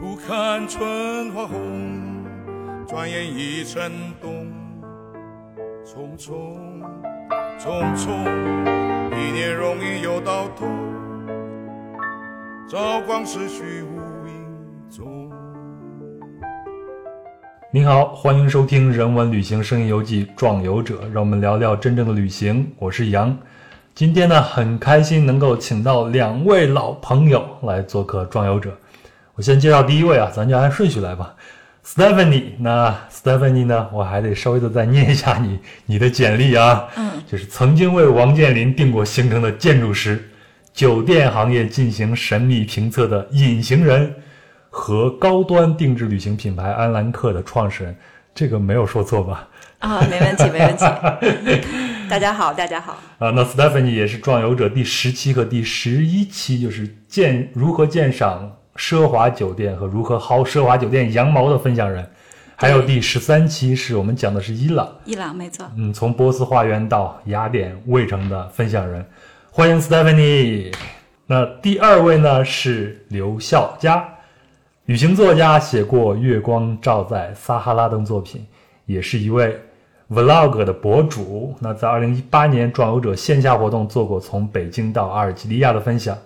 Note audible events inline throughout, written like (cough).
初看春花红，转眼已成冬。匆匆匆匆，一年容易又到头，朝光逝去无影踪。您好，欢迎收听《人文旅行声音游记·壮游者》，让我们聊聊真正的旅行。我是杨，今天呢很开心能够请到两位老朋友来做客《壮游者》。我先介绍第一位啊，咱就按顺序来吧。Stephanie，那 Stephanie 呢？我还得稍微的再念一下你你的简历啊。嗯，就是曾经为王健林定过行程的建筑师，酒店行业进行神秘评测的隐形人，和高端定制旅行品牌安兰克的创始人。这个没有说错吧？啊，没问题，没问题。(laughs) 大家好，大家好。啊，那 Stephanie 也是壮游者第十期和第十一期，就是鉴如何鉴赏。奢华酒店和如何薅奢华酒店羊毛的分享人，还有第十三期是我们讲的是伊朗，伊朗没错，嗯，从波斯花园到雅典卫城的分享人，欢迎 Stephanie。那第二位呢是刘笑佳，旅行作家，写过《月光照在撒哈拉》等作品，也是一位 Vlog 的博主。那在二零一八年壮游者线下活动做过从北京到阿尔及利亚的分享。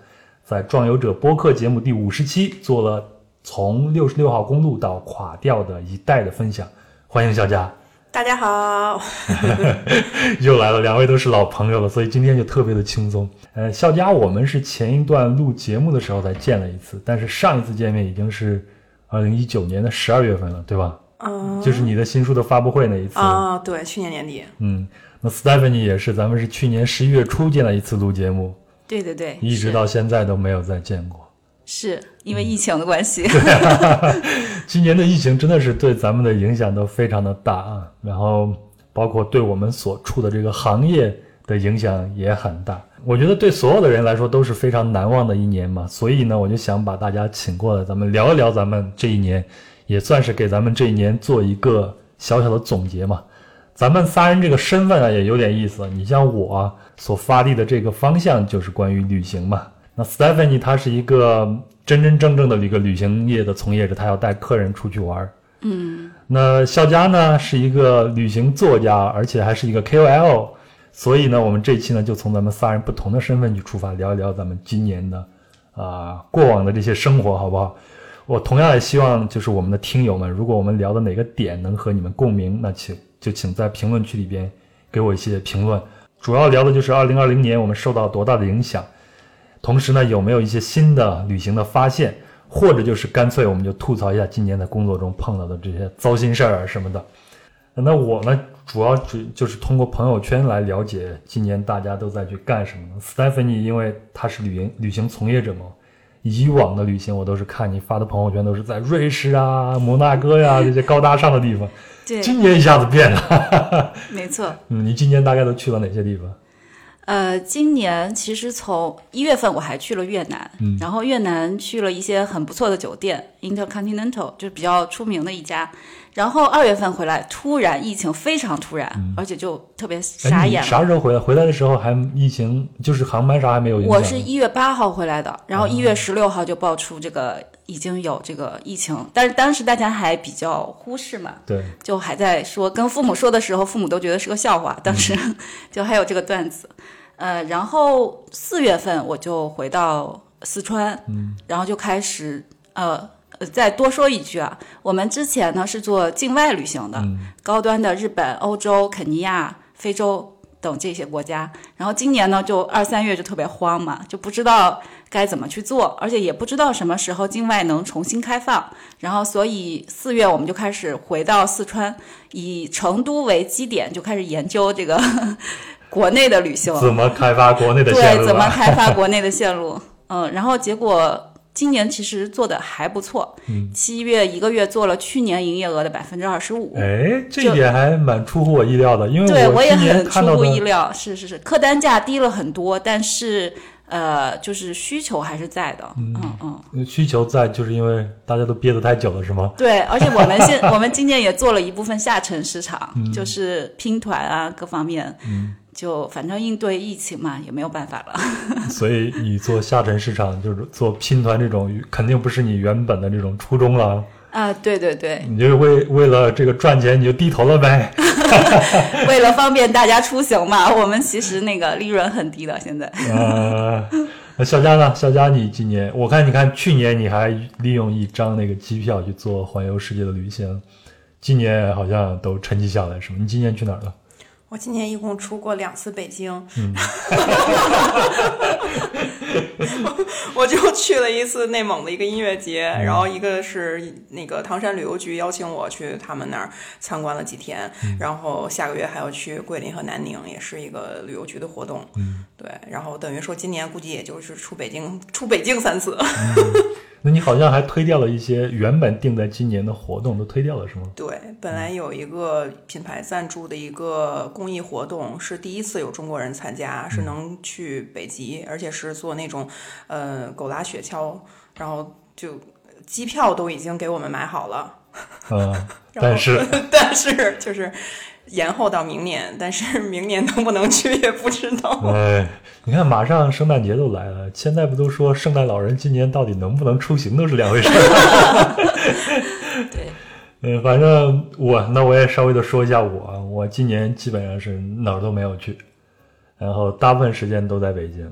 在《壮游者》播客节目第五十期做了从六十六号公路到垮掉的一代的分享，欢迎小佳。大家好 (laughs) (laughs) 又来了，两位都是老朋友了，所以今天就特别的轻松。呃，笑佳，我们是前一段录节目的时候才见了一次，但是上一次见面已经是二零一九年的十二月份了，对吧？嗯，就是你的新书的发布会那一次啊，对，去年年底。嗯，那 Stephanie 也是，咱们是去年十一月初见了一次录节目。对对对，一直到现在都没有再见过，是因为疫情的关系。(laughs) 今年的疫情真的是对咱们的影响都非常的大啊，然后包括对我们所处的这个行业的影响也很大。我觉得对所有的人来说都是非常难忘的一年嘛，所以呢，我就想把大家请过来，咱们聊一聊咱们这一年，也算是给咱们这一年做一个小小的总结嘛。咱们仨人这个身份啊也有点意思。你像我所发力的这个方向就是关于旅行嘛。那 Stephanie 她是一个真真正正的一个旅行业的从业者，她要带客人出去玩。嗯。那肖佳呢是一个旅行作家，而且还是一个 KOL。所以呢，我们这期呢就从咱们仨人不同的身份去出发，聊一聊咱们今年的啊过往的这些生活，好不好？我同样也希望就是我们的听友们，如果我们聊的哪个点能和你们共鸣，那请。就请在评论区里边给我一些评论，主要聊的就是二零二零年我们受到多大的影响，同时呢有没有一些新的旅行的发现，或者就是干脆我们就吐槽一下今年在工作中碰到的这些糟心事儿啊什么的。那我呢主要主就是通过朋友圈来了解今年大家都在去干什么。Stephanie 因为她是旅行旅行从业者嘛，以往的旅行我都是看你发的朋友圈都是在瑞士啊、摩纳哥呀这些高大上的地方。对今年一下子变了，(laughs) 没错。(laughs) 嗯，你今年大概都去了哪些地方？呃，今年其实从一月份我还去了越南，嗯，然后越南去了一些很不错的酒店，Intercontinental 就是比较出名的一家。然后二月份回来，突然疫情非常突然，而且就特别傻眼。啥时候回来？回来的时候还疫情，就是航班啥还没有。我是一月八号回来的，然后一月十六号就爆出这个已经有这个疫情，但是当时大家还比较忽视嘛，对，就还在说，跟父母说的时候，父母都觉得是个笑话。当时 (laughs) 就还有这个段子，呃，然后四月份我就回到四川，嗯，然后就开始呃。呃，再多说一句啊，我们之前呢是做境外旅行的，高端的日本、欧洲、肯尼亚、非洲等这些国家。然后今年呢，就二三月就特别慌嘛，就不知道该怎么去做，而且也不知道什么时候境外能重新开放。然后，所以四月我们就开始回到四川，以成都为基点，就开始研究这个 (laughs) 国内的旅行怎么开发国内的线路，对，怎么 (laughs) 开发国内的线路。嗯，然后结果。今年其实做的还不错，七月一个月做了去年营业额的百分之二十五。哎，这一点还蛮出乎我意料的，因为对我也很出乎意料，是是是，客单价低了很多，但是呃，就是需求还是在的，嗯嗯，需求在，就是因为大家都憋得太久了，是吗？对，(laughs) 而且我们现我们今年也做了一部分下沉市场，就是拼团啊各方面，就反正应对疫情嘛，也没有办法了。(laughs) (laughs) 所以你做下沉市场，就是做拼团这种，肯定不是你原本的这种初衷了。啊，对对对，你就是为为了这个赚钱，你就低头了呗。(laughs) 为了方便大家出行嘛，我们其实那个利润很低的，现在。呃，那小佳呢？小佳，你今年我看，你看去年你还利用一张那个机票去做环游世界的旅行，今年好像都沉寂下来，是吗？你今年去哪儿了？我今年一共出过两次北京，(laughs) 我就去了一次内蒙的一个音乐节，然后一个是那个唐山旅游局邀请我去他们那儿参观了几天，然后下个月还要去桂林和南宁，也是一个旅游局的活动。对，然后等于说今年估计也就是出北京，出北京三次。(laughs) 那你好像还推掉了一些原本定在今年的活动，都推掉了是吗？对，本来有一个品牌赞助的一个公益活动，是第一次有中国人参加，是能去北极，而且是做那种呃狗拉雪橇，然后就机票都已经给我们买好了。(laughs) 嗯，(laughs) 但是但是就是延后到明年，但是 (laughs) 明年能不能去也不知道。哎，你看，马上圣诞节都来了，现在不都说圣诞老人今年到底能不能出行都是两回事。对，(laughs) 嗯，反正我那我也稍微的说一下我，我今年基本上是哪儿都没有去，然后大部分时间都在北京，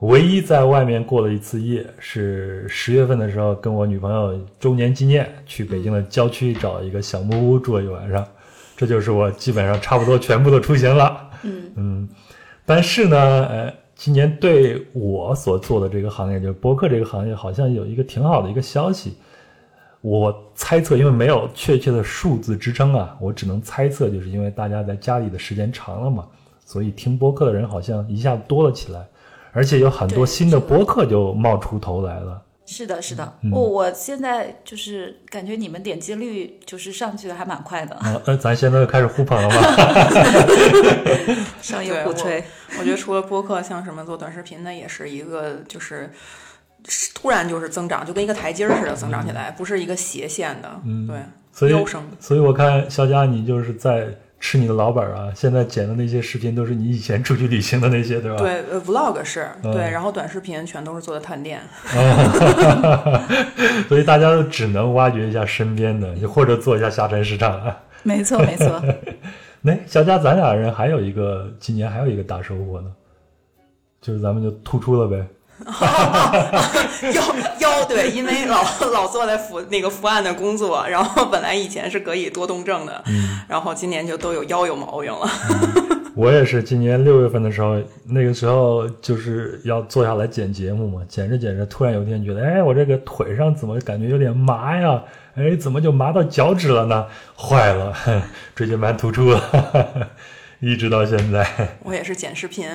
唯一在外面过了一次夜是十月份的时候，跟我女朋友周年纪念去北京的郊区找一个小木屋住了一晚上，这就是我基本上差不多全部的出行了。嗯但是呢，呃，今年对我所做的这个行业，就是播客这个行业，好像有一个挺好的一个消息。我猜测，因为没有确切的数字支撑啊，我只能猜测，就是因为大家在家里的时间长了嘛，所以听播客的人好像一下子多了起来，而且有很多新的播客就冒出头来了。是的，是的。嗯我、我现在就是感觉你们点击率就是上去的还蛮快的，啊，呃，咱现在开始互捧了吗？(laughs) 商业互吹。我觉得除了播客，像什么做短视频的，也是一个就是是突然就是增长，就跟一个台阶似的增长起来，不是一个斜线的，嗯对，所以。所以我看肖佳，你就是在吃你的老本啊。现在剪的那些视频都是你以前出去旅行的那些，对吧？对，呃，vlog 是嗯对，然后短视频全都是做的探店。(laughs) (laughs) 所以大家都只能挖掘一下身边的，或者做一下下沉市场啊。没错，没错。(laughs) 那小佳，咱俩人还有一个今年还有一个大收获呢，就是咱们就突出了呗。(laughs) 腰腰对，因为老老做在伏那个伏案的工作，然后本来以前是可以多动症的，嗯然后今年就都有腰有毛病了。我也是今年六月份的时候，那个时候就是要坐下来剪节目嘛，剪着剪着，突然有一天觉得，哎，我这个腿上怎么感觉有点麻呀？哎，怎么就麻到脚趾了呢？坏了，椎间盘突出了，一直到现在。我也是剪视频，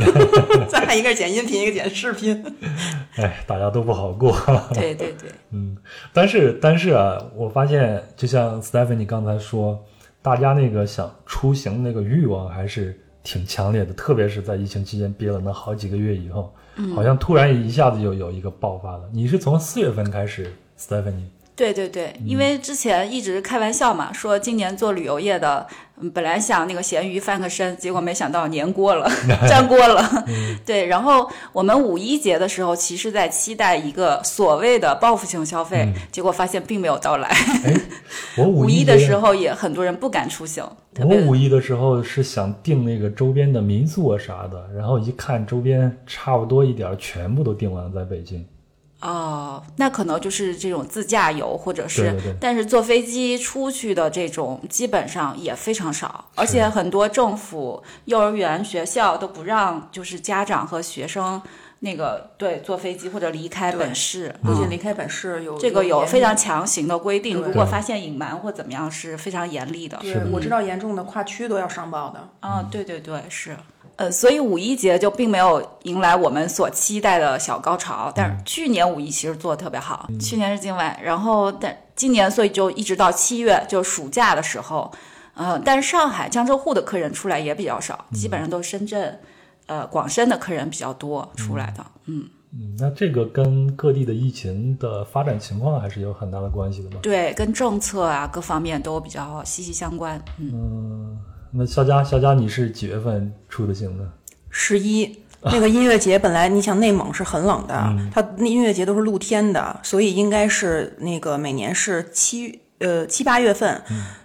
(laughs) 咱俩一个是剪音频，一个剪视频。(laughs) 哎，大家都不好过。对对对，(laughs) 嗯，但是但是啊，我发现就像 Stephanie 刚才说，大家那个想出行那个欲望还是挺强烈的，特别是在疫情期间憋了那好几个月以后，好像突然一下子就有一个爆发了。你是从四月份开始，Stephanie？对对对，因为之前一直开玩笑嘛，说今年做旅游业的，嗯本来想那个咸鱼翻个身，结果没想到粘锅了，(laughs) 粘锅了。(laughs) 对，然后我们五一节的时候，其实在期待一个所谓的报复性消费，结果发现并没有到来。哎，(laughs) 我五五一的时，候也很多人不敢出行，我五一的时候是想订那个周边的民宿啊啥的，然后一看周边差不多一点儿，全部都订完了，在北京。哦，那可能就是这种自驾游，或者是，对对对但是坐飞机出去的这种基本上也非常少，而且很多政府、幼儿园、学校都不让，就是家长和学生那个对坐飞机或者离开本市。不仅嗯离开本市有这个有非常强行的规定，如果发现隐瞒或怎么样，是非常严厉的。对，我知道严重的跨区都要上报的。啊，对对对，是。呃，所以五一节就并没有迎来我们所期待的小高潮，但是去年五一其实做的特别好，去年是境外，然后但今年所以就一直到七月，就暑假的时候，呃，但是上海、江浙沪的客人出来也比较少，基本上都是深圳、呃广深的客人比较多出来的，嗯，嗯，那这个跟各地的疫情的发展情况还是有很大的关系的嘛？对，跟政策啊各方面都比较息息相关，嗯，那肖佳，肖佳，你是几月份出的行呢？十一那个音乐节本来你想内蒙是很冷的，它那音乐节都是露天的，所以应该是那个每年是七呃七八月份。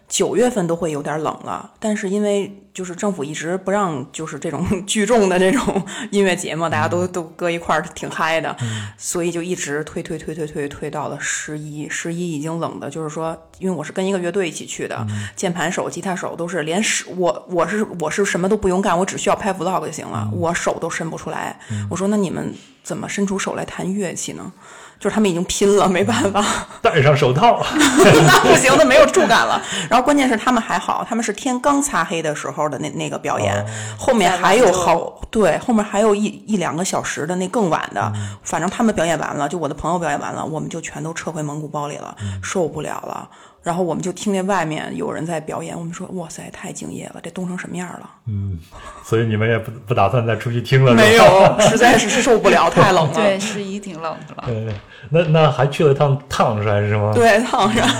九月份都会有点冷了，但是因为就是政府一直不让就是这种聚众的这种音乐节嘛，大家都都搁一块儿挺嗨的，所以就一直推推推推推推到了十一，十一已经冷的，就是说，因为我是跟一个乐队一起去的，键盘手、吉他手都是连手我我是我是什么都不用干，我只需要拍 vlog 就行了，我手都伸不出来。我说那你们怎么伸出手来弹乐器呢？就是他们已经拼了，没办法，戴上手套，(laughs) 那不行，那没有触感了。然后关键是他们还好，他们是天刚擦黑的时候的那那个表演，后面还有好对，后面还有一一两个小时的那更晚的。反正他们表演完了，就我的朋友表演完了，我们就全都撤回蒙古包里了，受不了了。然后我们就听见外面有人在表演，我们说哇塞，太敬业了，这冻成什么样了？嗯，所以你们也不不打算再出去听了？没有，(laughs) (laughs) 实在是受不了，太冷了。对，十一挺冷的了。对，那那还去了趟烫山是吗？对，烫山。(laughs)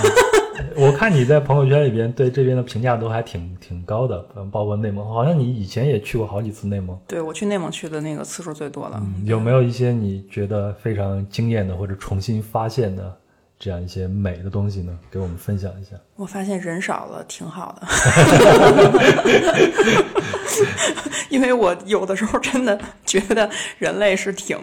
我看你在朋友圈里边对这边的评价都还挺挺高的，包括内蒙，好像你以前也去过好几次内蒙。对，我去内蒙去的那个次数最多了。有没有一些你觉得非常惊艳的或者重新发现的？这样一些美的东西呢，给我们分享一下。我发现人少了挺好的，(laughs) 因为我有的时候真的觉得人类是挺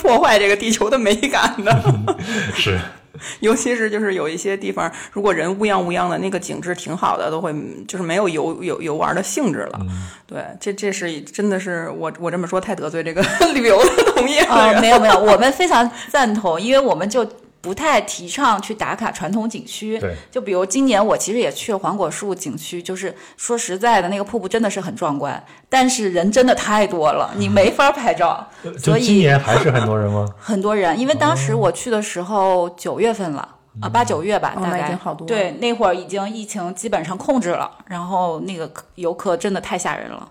破坏这个地球的美感的。(laughs) 是，(laughs) 尤其是就是有一些地方，如果人乌泱乌泱的，那个景致挺好的，都会就是没有游游游玩的兴致了。对，这这是真的是我我这么说太得罪这个旅游的同业了。没有没有，我们非常赞同，因为我们就。不太提倡去打卡传统景区，对，就比如今年我其实也去了黄果树景区，就是说实在的，那个瀑布真的是很壮观，但是人真的太多了，你没法拍照。所以今年还是很多人吗？(laughs) 很多人，因为当时我去的时候九月份了啊，八九月吧，大概对，那会儿已经疫情基本上控制了，然后那个游客真的太吓人了。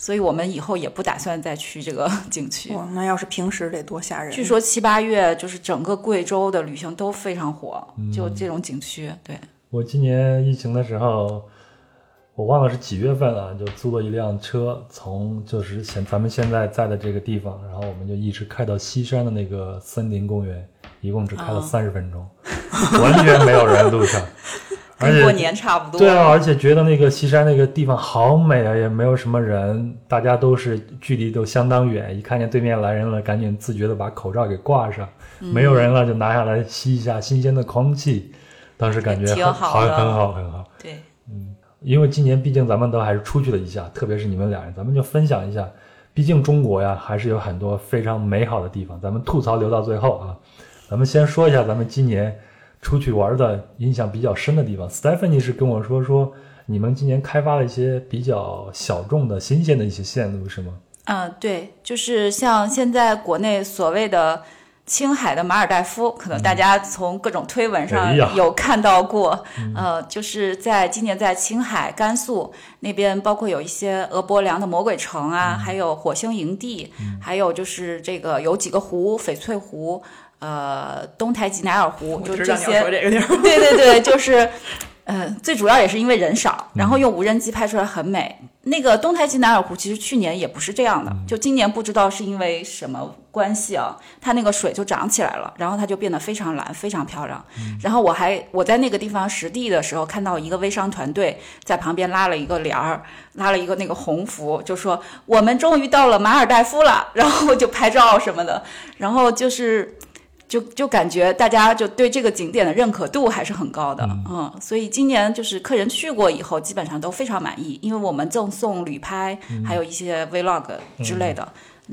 所以我们以后也不打算再去这个 (laughs) 景区。哇，那要是平时得多吓人！据说七八月就是整个贵州的旅行都非常火，就这种景区。对，我今年疫情的时候，我忘了是几月份了，就租了一辆车，从就是现咱们现在在的这个地方，然后我们就一直开到西山的那个森林公园，一共只开了三十分钟，(laughs) 完全没有人路上。跟过年差不多。对啊，而且觉得那个西山那个地方好美啊，也没有什么人，大家都是距离都相当远，一看见对面来人了，赶紧自觉的把口罩给挂上，没有人了就拿下来吸一下新鲜的空气，当时感觉很好，很好，很好。对，嗯，因为今年毕竟咱们都还是出去了一下，特别是你们俩人，咱们就分享一下，毕竟中国呀还是有很多非常美好的地方，咱们吐槽留到最后啊，咱们先说一下咱们今年。出去玩的印象比较深的地方，Stephanie 是跟我说说，你们今年开发了一些比较小众的新鲜的一些线路，是吗？嗯，对，就是像现在国内所谓的青海的马尔代夫，可能大家从各种推文上有看到过。呃，就是在今年在青海、甘肃那边，包括有一些俄伯良的魔鬼城啊，还有火星营地，还有就是这个有几个湖，翡翠湖。呃，东台吉乃尔湖就这些，对对对，就是，呃，最主要也是因为人少，然后用无人机拍出来很美。那个东台吉乃尔湖其实去年也不是这样的，就今年不知道是因为什么关系啊，它那个水就涨起来了，然后它就变得非常蓝，非常漂亮。然后我还我在那个地方实地的时候，看到一个微商团队在旁边拉了一个帘儿，拉了一个那个红福，就说我们终于到了马尔代夫了，然后就拍照什么的，然后就是。就就感觉大家就对这个景点的认可度还是很高的，嗯，所以今年就是客人去过以后，基本上都非常满意，因为我们赠送旅拍，还有一些 vlog 之类的。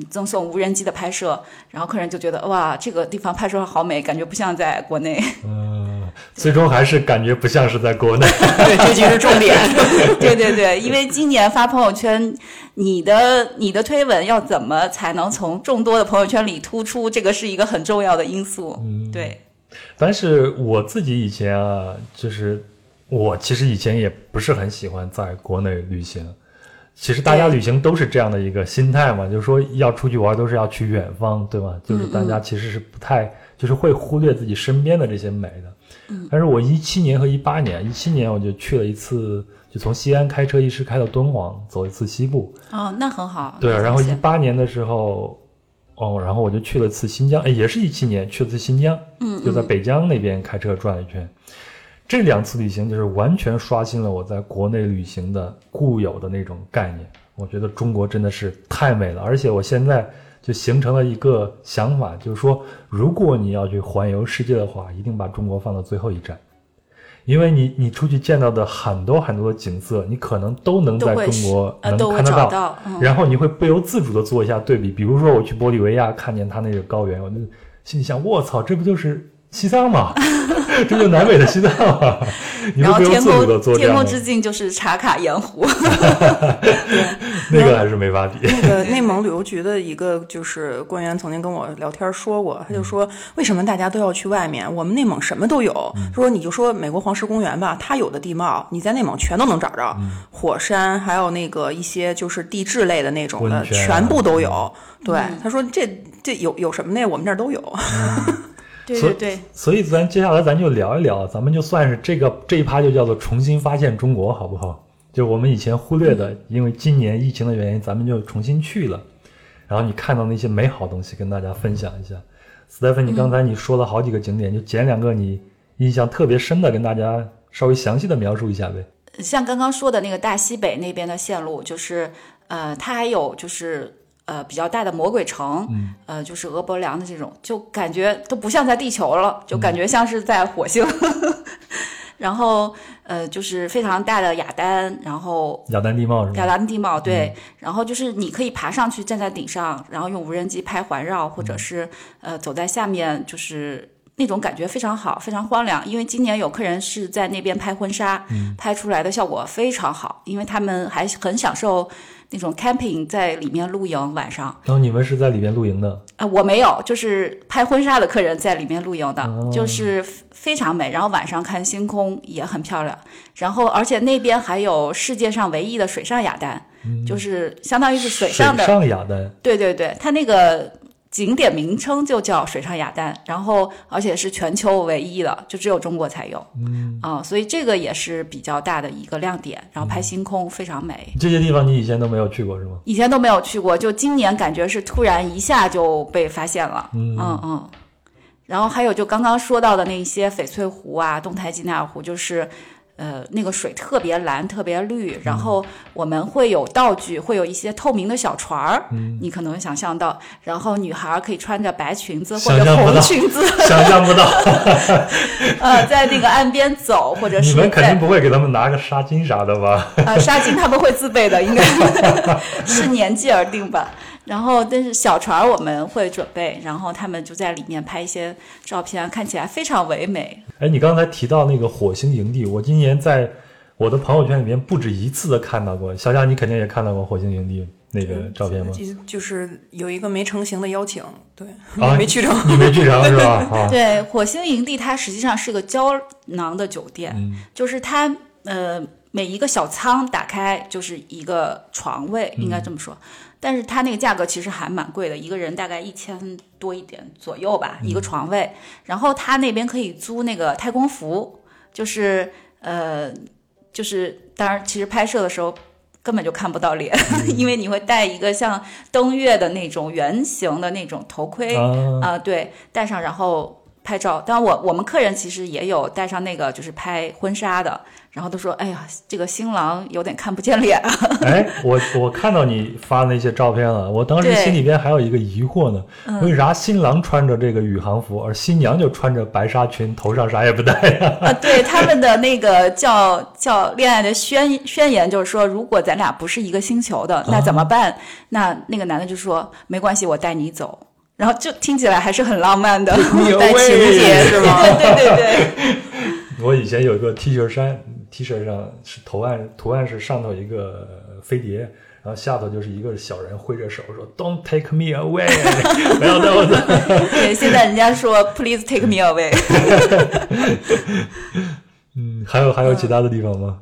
赠送无人机的拍摄，然后客人就觉得哇，这个地方拍出来好美，感觉不像在国内。嗯，(laughs) 最终还是感觉不像是在国内。(laughs) 对，这就是重点。(laughs) 对对对，因为今年发朋友圈，你的你的推文要怎么才能从众多的朋友圈里突出？这个是一个很重要的因素。嗯，对。但是我自己以前啊，就是我其实以前也不是很喜欢在国内旅行。其实大家旅行都是这样的一个心态嘛，就是说要出去玩都是要去远方，对吧？就是大家其实是不太就是会忽略自己身边的这些美的。嗯，但是我一七年和一八年，一七年我就去了一次，就从西安开车一直开到敦煌，走一次西部。哦，那很好。对，然后一一八年的时候，哦，然后我就去了次新疆，哎，也是一七年去了次新疆，嗯，就在北疆那边开车转了一圈。这两次旅行就是完全刷新了我在国内旅行的固有的那种概念。我觉得中国真的是太美了，而且我现在就形成了一个想法，就是说，如果你要去环游世界的话，一定把中国放到最后一站，因为你你出去见到的很多很多的景色，你可能都能在中国能看得到，找到。嗯，然后你会不由自主的做一下对比，比如说我去玻利维亚看见它那个高原，我就心里想，卧槽，这不就是西藏吗？这就南美的西藏啊？你然后天会不由自主的空天空之镜就是茶卡盐湖。(laughs) 那个还是没法比。那个内蒙旅游局的一个就是官员曾经跟我聊天说过，他就说为什么大家都要去外面？我们内蒙什么都有。他说你就说美国黄石公园吧，它有的地貌你在内蒙全都能找着，火山还有那个一些就是地质类的那种的，全部都有。对，他说这这有有什么呢？我们这儿都有。所以对对对，所以咱接下来咱就聊一聊，咱们就算是这个这一趴就叫做重新发现中国，好不好？就我们以前忽略的，因为今年疫情的原因，咱们就重新去了，然后你看到那些美好东西，跟大家分享一下。斯蒂芬，你刚才你说了好几个景点，就捡两个你印象特别深的，跟大家稍微详细的描述一下呗。像刚刚说的那个大西北那边的线路，就是呃，它还有就是呃比较大的魔鬼城，呃，就是俄伯梁的这种，就感觉都不像在地球了，就感觉像是在火星。(laughs) 然后呃，就是非常大的雅丹，然后雅丹地貌是雅？丹地貌，对，然后就是你可以爬上去，站在顶上，然后用无人机拍环绕，或者是呃走在下面，就是那种感觉非常好，非常荒凉。因为今年有客人是在那边拍婚纱，拍出来的效果非常好，因为他们还很享受那种 camping 在里面露营晚上。然后你们是在里面露营的，啊、我没有，就是拍婚纱的客人在里面露营的，哦就是非常美。然后晚上看星空也很漂亮。然后而且那边还有世界上唯一的水上雅丹，就是相当于是水上的，上雅丹，对对对，它那个景点名称就叫水上雅丹，然后而且是全球唯一的，就只有中国才有。嗯啊、所以这个也是比较大的一个亮点。然后拍星空非常美。这些地方你以前都没有去过是吗？以前都没有去过，就今年感觉是突然一下就被发现了，嗯嗯然后还有就刚刚说到的那些翡翠湖啊、东台吉乃尔湖，就是。呃，那个水特别蓝，特别绿，然后我们会有道具，会有一些透明的小船儿，你可能想象到，然后女孩儿可以穿着白裙子或者红裙子，(laughs) 想象不到，(laughs) 呃，在那个岸边走，或者是你们肯定不会给他们拿个纱巾啥的吧？呃，纱巾他们会自备的，应该是 (laughs) 年纪而定吧。然后，但是小船我们会准备，然后他们就在里面拍一些照片，看起来非常唯美。哎，你刚才提到那个火星营地，我今年在我的朋友圈里面不止一次的看到过。小夏，你肯定也看到过火星营地那个照片吗？就就是有一个没成型的邀请，对，啊 (laughs) 没去成。你没去成是吧？(laughs) 啊，对，火星营地它实际上是个胶囊的酒店，就是它呃每一个小舱打开就是一个床位，应该这么说。但是它那个价格其实还蛮贵的，一个人大概一千多一点左右吧，一个床位。然后他那边可以租那个太空服，就是呃，就是当然其实拍摄的时候。根本就看不到脸，(laughs) 因为你会戴一个像登月的那种圆形的那种头盔，啊啊、对，戴上然后拍照。当然我我们客人其实也有戴上那个，就是拍婚纱的，然后都说，哎呀，这个新郎有点看不见脸啊。(laughs) 哎，我我看到你发的那些照片了，我当时心里边还有一个疑惑呢，为啥新郎穿着这个宇航服，而新娘就穿着白纱裙，头上啥也不戴呀、(laughs) 啊，对他们的那个叫叫恋爱的宣宣言，就是说，如果咱俩不是一个星球的，那怎么办？那那个男的就说，没关系，我带你走。然后就听起来还是很浪漫的，(laughs) 带情节是吗？对对对对。我以前有一个 T 恤衫，T 恤上是图案，图案是上头一个飞碟，然后下头就是一个小人挥着手说 “Don't take me away”，不要带我走。对，现在人家说 “Please take me away”。(laughs) 嗯，还有还有其他的地方吗？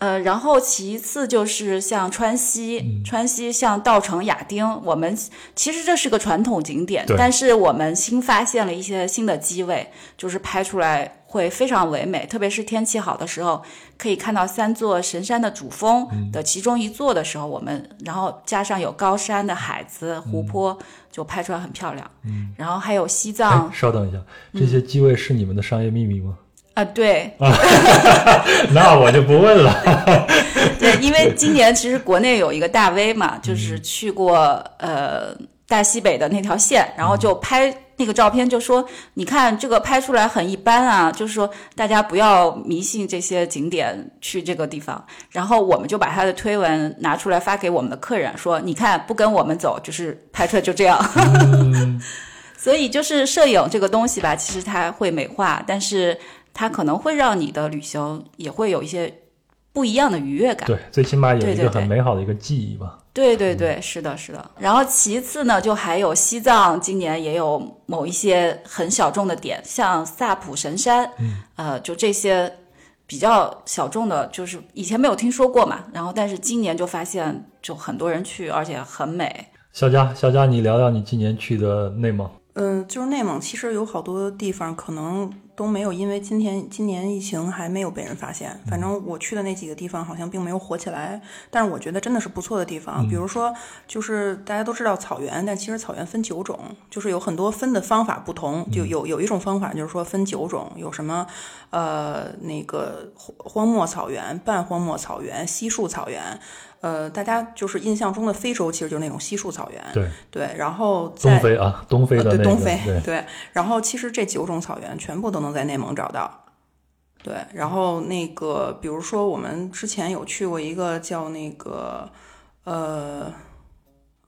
呃，然后其次就是像川西，川西像稻城亚丁，我们其实这是个传统景点，但是我们新发现了一些新的机位，就是拍出来会非常唯美，特别是天气好的时候，可以看到三座神山的主峰的其中一座的时候，我们然后加上有高山的海子、湖泊，就拍出来很漂亮。嗯，然后还有西藏哎，稍等一下，这些机位是你们的商业秘密吗？啊、对，(laughs) 那我就不问了。(laughs) 对，因为今年其实国内有一个大 V 嘛，就是去过呃大西北的那条线，然后就拍那个照片，就说你看这个拍出来很一般啊，就是说大家不要迷信这些景点去这个地方。然后我们就把他的推文拿出来发给我们的客人，说你看不跟我们走，就是拍出来就这样。(laughs) 所以就是摄影这个东西吧，其实它会美化，但是它可能会让你的旅行也会有一些不一样的愉悦感。对，最起码有一个很美好的一个记忆吧。对对对，是的，是的。然后其次呢，就还有西藏，今年也有某一些很小众的点，像萨普神山，嗯，呃，就这些比较小众的，就是以前没有听说过嘛。然后但是今年就发现，就很多人去，而且很美。小佳，小佳，你聊聊你今年去的内蒙。嗯，就是内蒙，其实有好多地方可能都没有，因为今天今年疫情还没有被人发现。反正我去的那几个地方好像并没有火起来，但是我觉得真的是不错的地方。比如说，就是大家都知道草原，但其实草原分九种，就是有很多分的方法不同。就有有一种方法就是说分九种，有什么呃那个荒荒漠草原、半荒漠草原、稀树草原。呃，大家就是印象中的非洲，其实就是那种稀树草原。对，对，然后在东非啊，东非的那个，呃对东非对，然后其实这九种草原全部都能在内蒙找到。对，然后那个比如说我们之前有去过一个叫那个呃。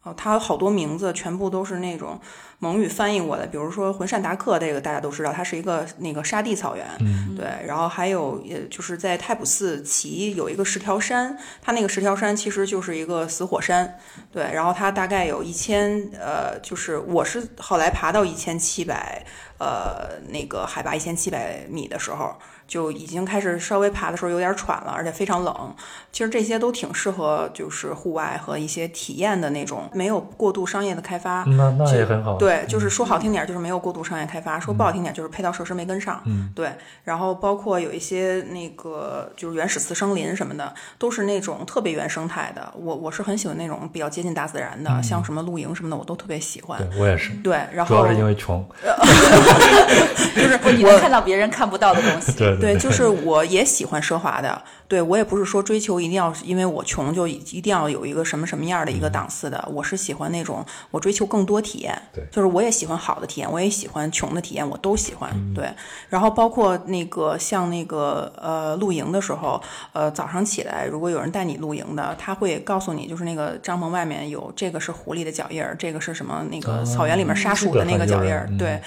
哦，它有好多名字，全部都是那种蒙语翻译过来。比如说浑善达克，这个大家都知道，它是一个那个沙地草原。嗯，对，然后还有，也就是在太普寺旗有一个十条山，它那个十条山其实就是一个死火山。对，然后它大概有一千，呃，就是我是后来爬到一千七百，呃，那个海拔一千七百米的时候，就已经开始稍微爬的时候有点喘了，而且非常冷。其实这些都挺适合就是户外和一些体验的那种，没有过度商业的开发。那那就也很好。对，就是说好听点就是没有过度商业开发，说不好听点就是配套设施没跟上。嗯，对。然后包括有一些那个就是原始次生林什么的，都是那种特别原生态的。我我是很喜欢那种比较接近大自然的，像什么露营什么的，我都特别喜欢。对我也是，对，然后主要是因为穷。(laughs) 就是你能看到别人看不到的东西。(laughs) 对对，(laughs) 就是我也喜欢奢华的，对我也不是说追求一定要因为我穷就一一定要有一个什么什么样的一个档次的，我是喜欢那种我追求更多体验，对就是我也喜欢好的体验，我也喜欢穷的体验，我都喜欢，嗯对。然后包括那个像那个呃露营的时候，呃早上起来如果有人带你露营的，他会告诉你，就是那个帐篷外面有这个是狐狸的脚印儿，这个是什么那个草原里面杀鼠的那个脚印儿，对。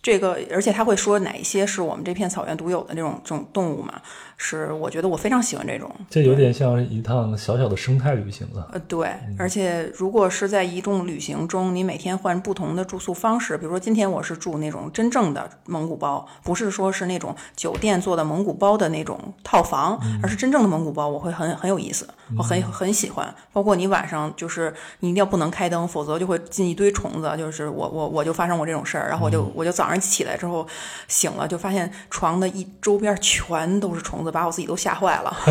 这个，而且他会说哪一些是我们这片草原独有的这种这种动物嘛？是我觉得我非常喜欢这种。这有点像一趟小小的生态旅行了。呃，对，而且如果是在一众旅行中，你每天换不同的住宿方式，比如说今天我是住那种真正的蒙古包，不是说是那种酒店做的蒙古包的那种套房，而是真正的蒙古包，我会很很有意思，我很很喜欢。包括你晚上就是你一定要不能开灯，否则就会进一堆虫子。就是我我我就发生过这种事儿，然后我就我就早上起来之后醒了，就发现床的一周边全都是虫子，把我自己都吓坏了。(laughs)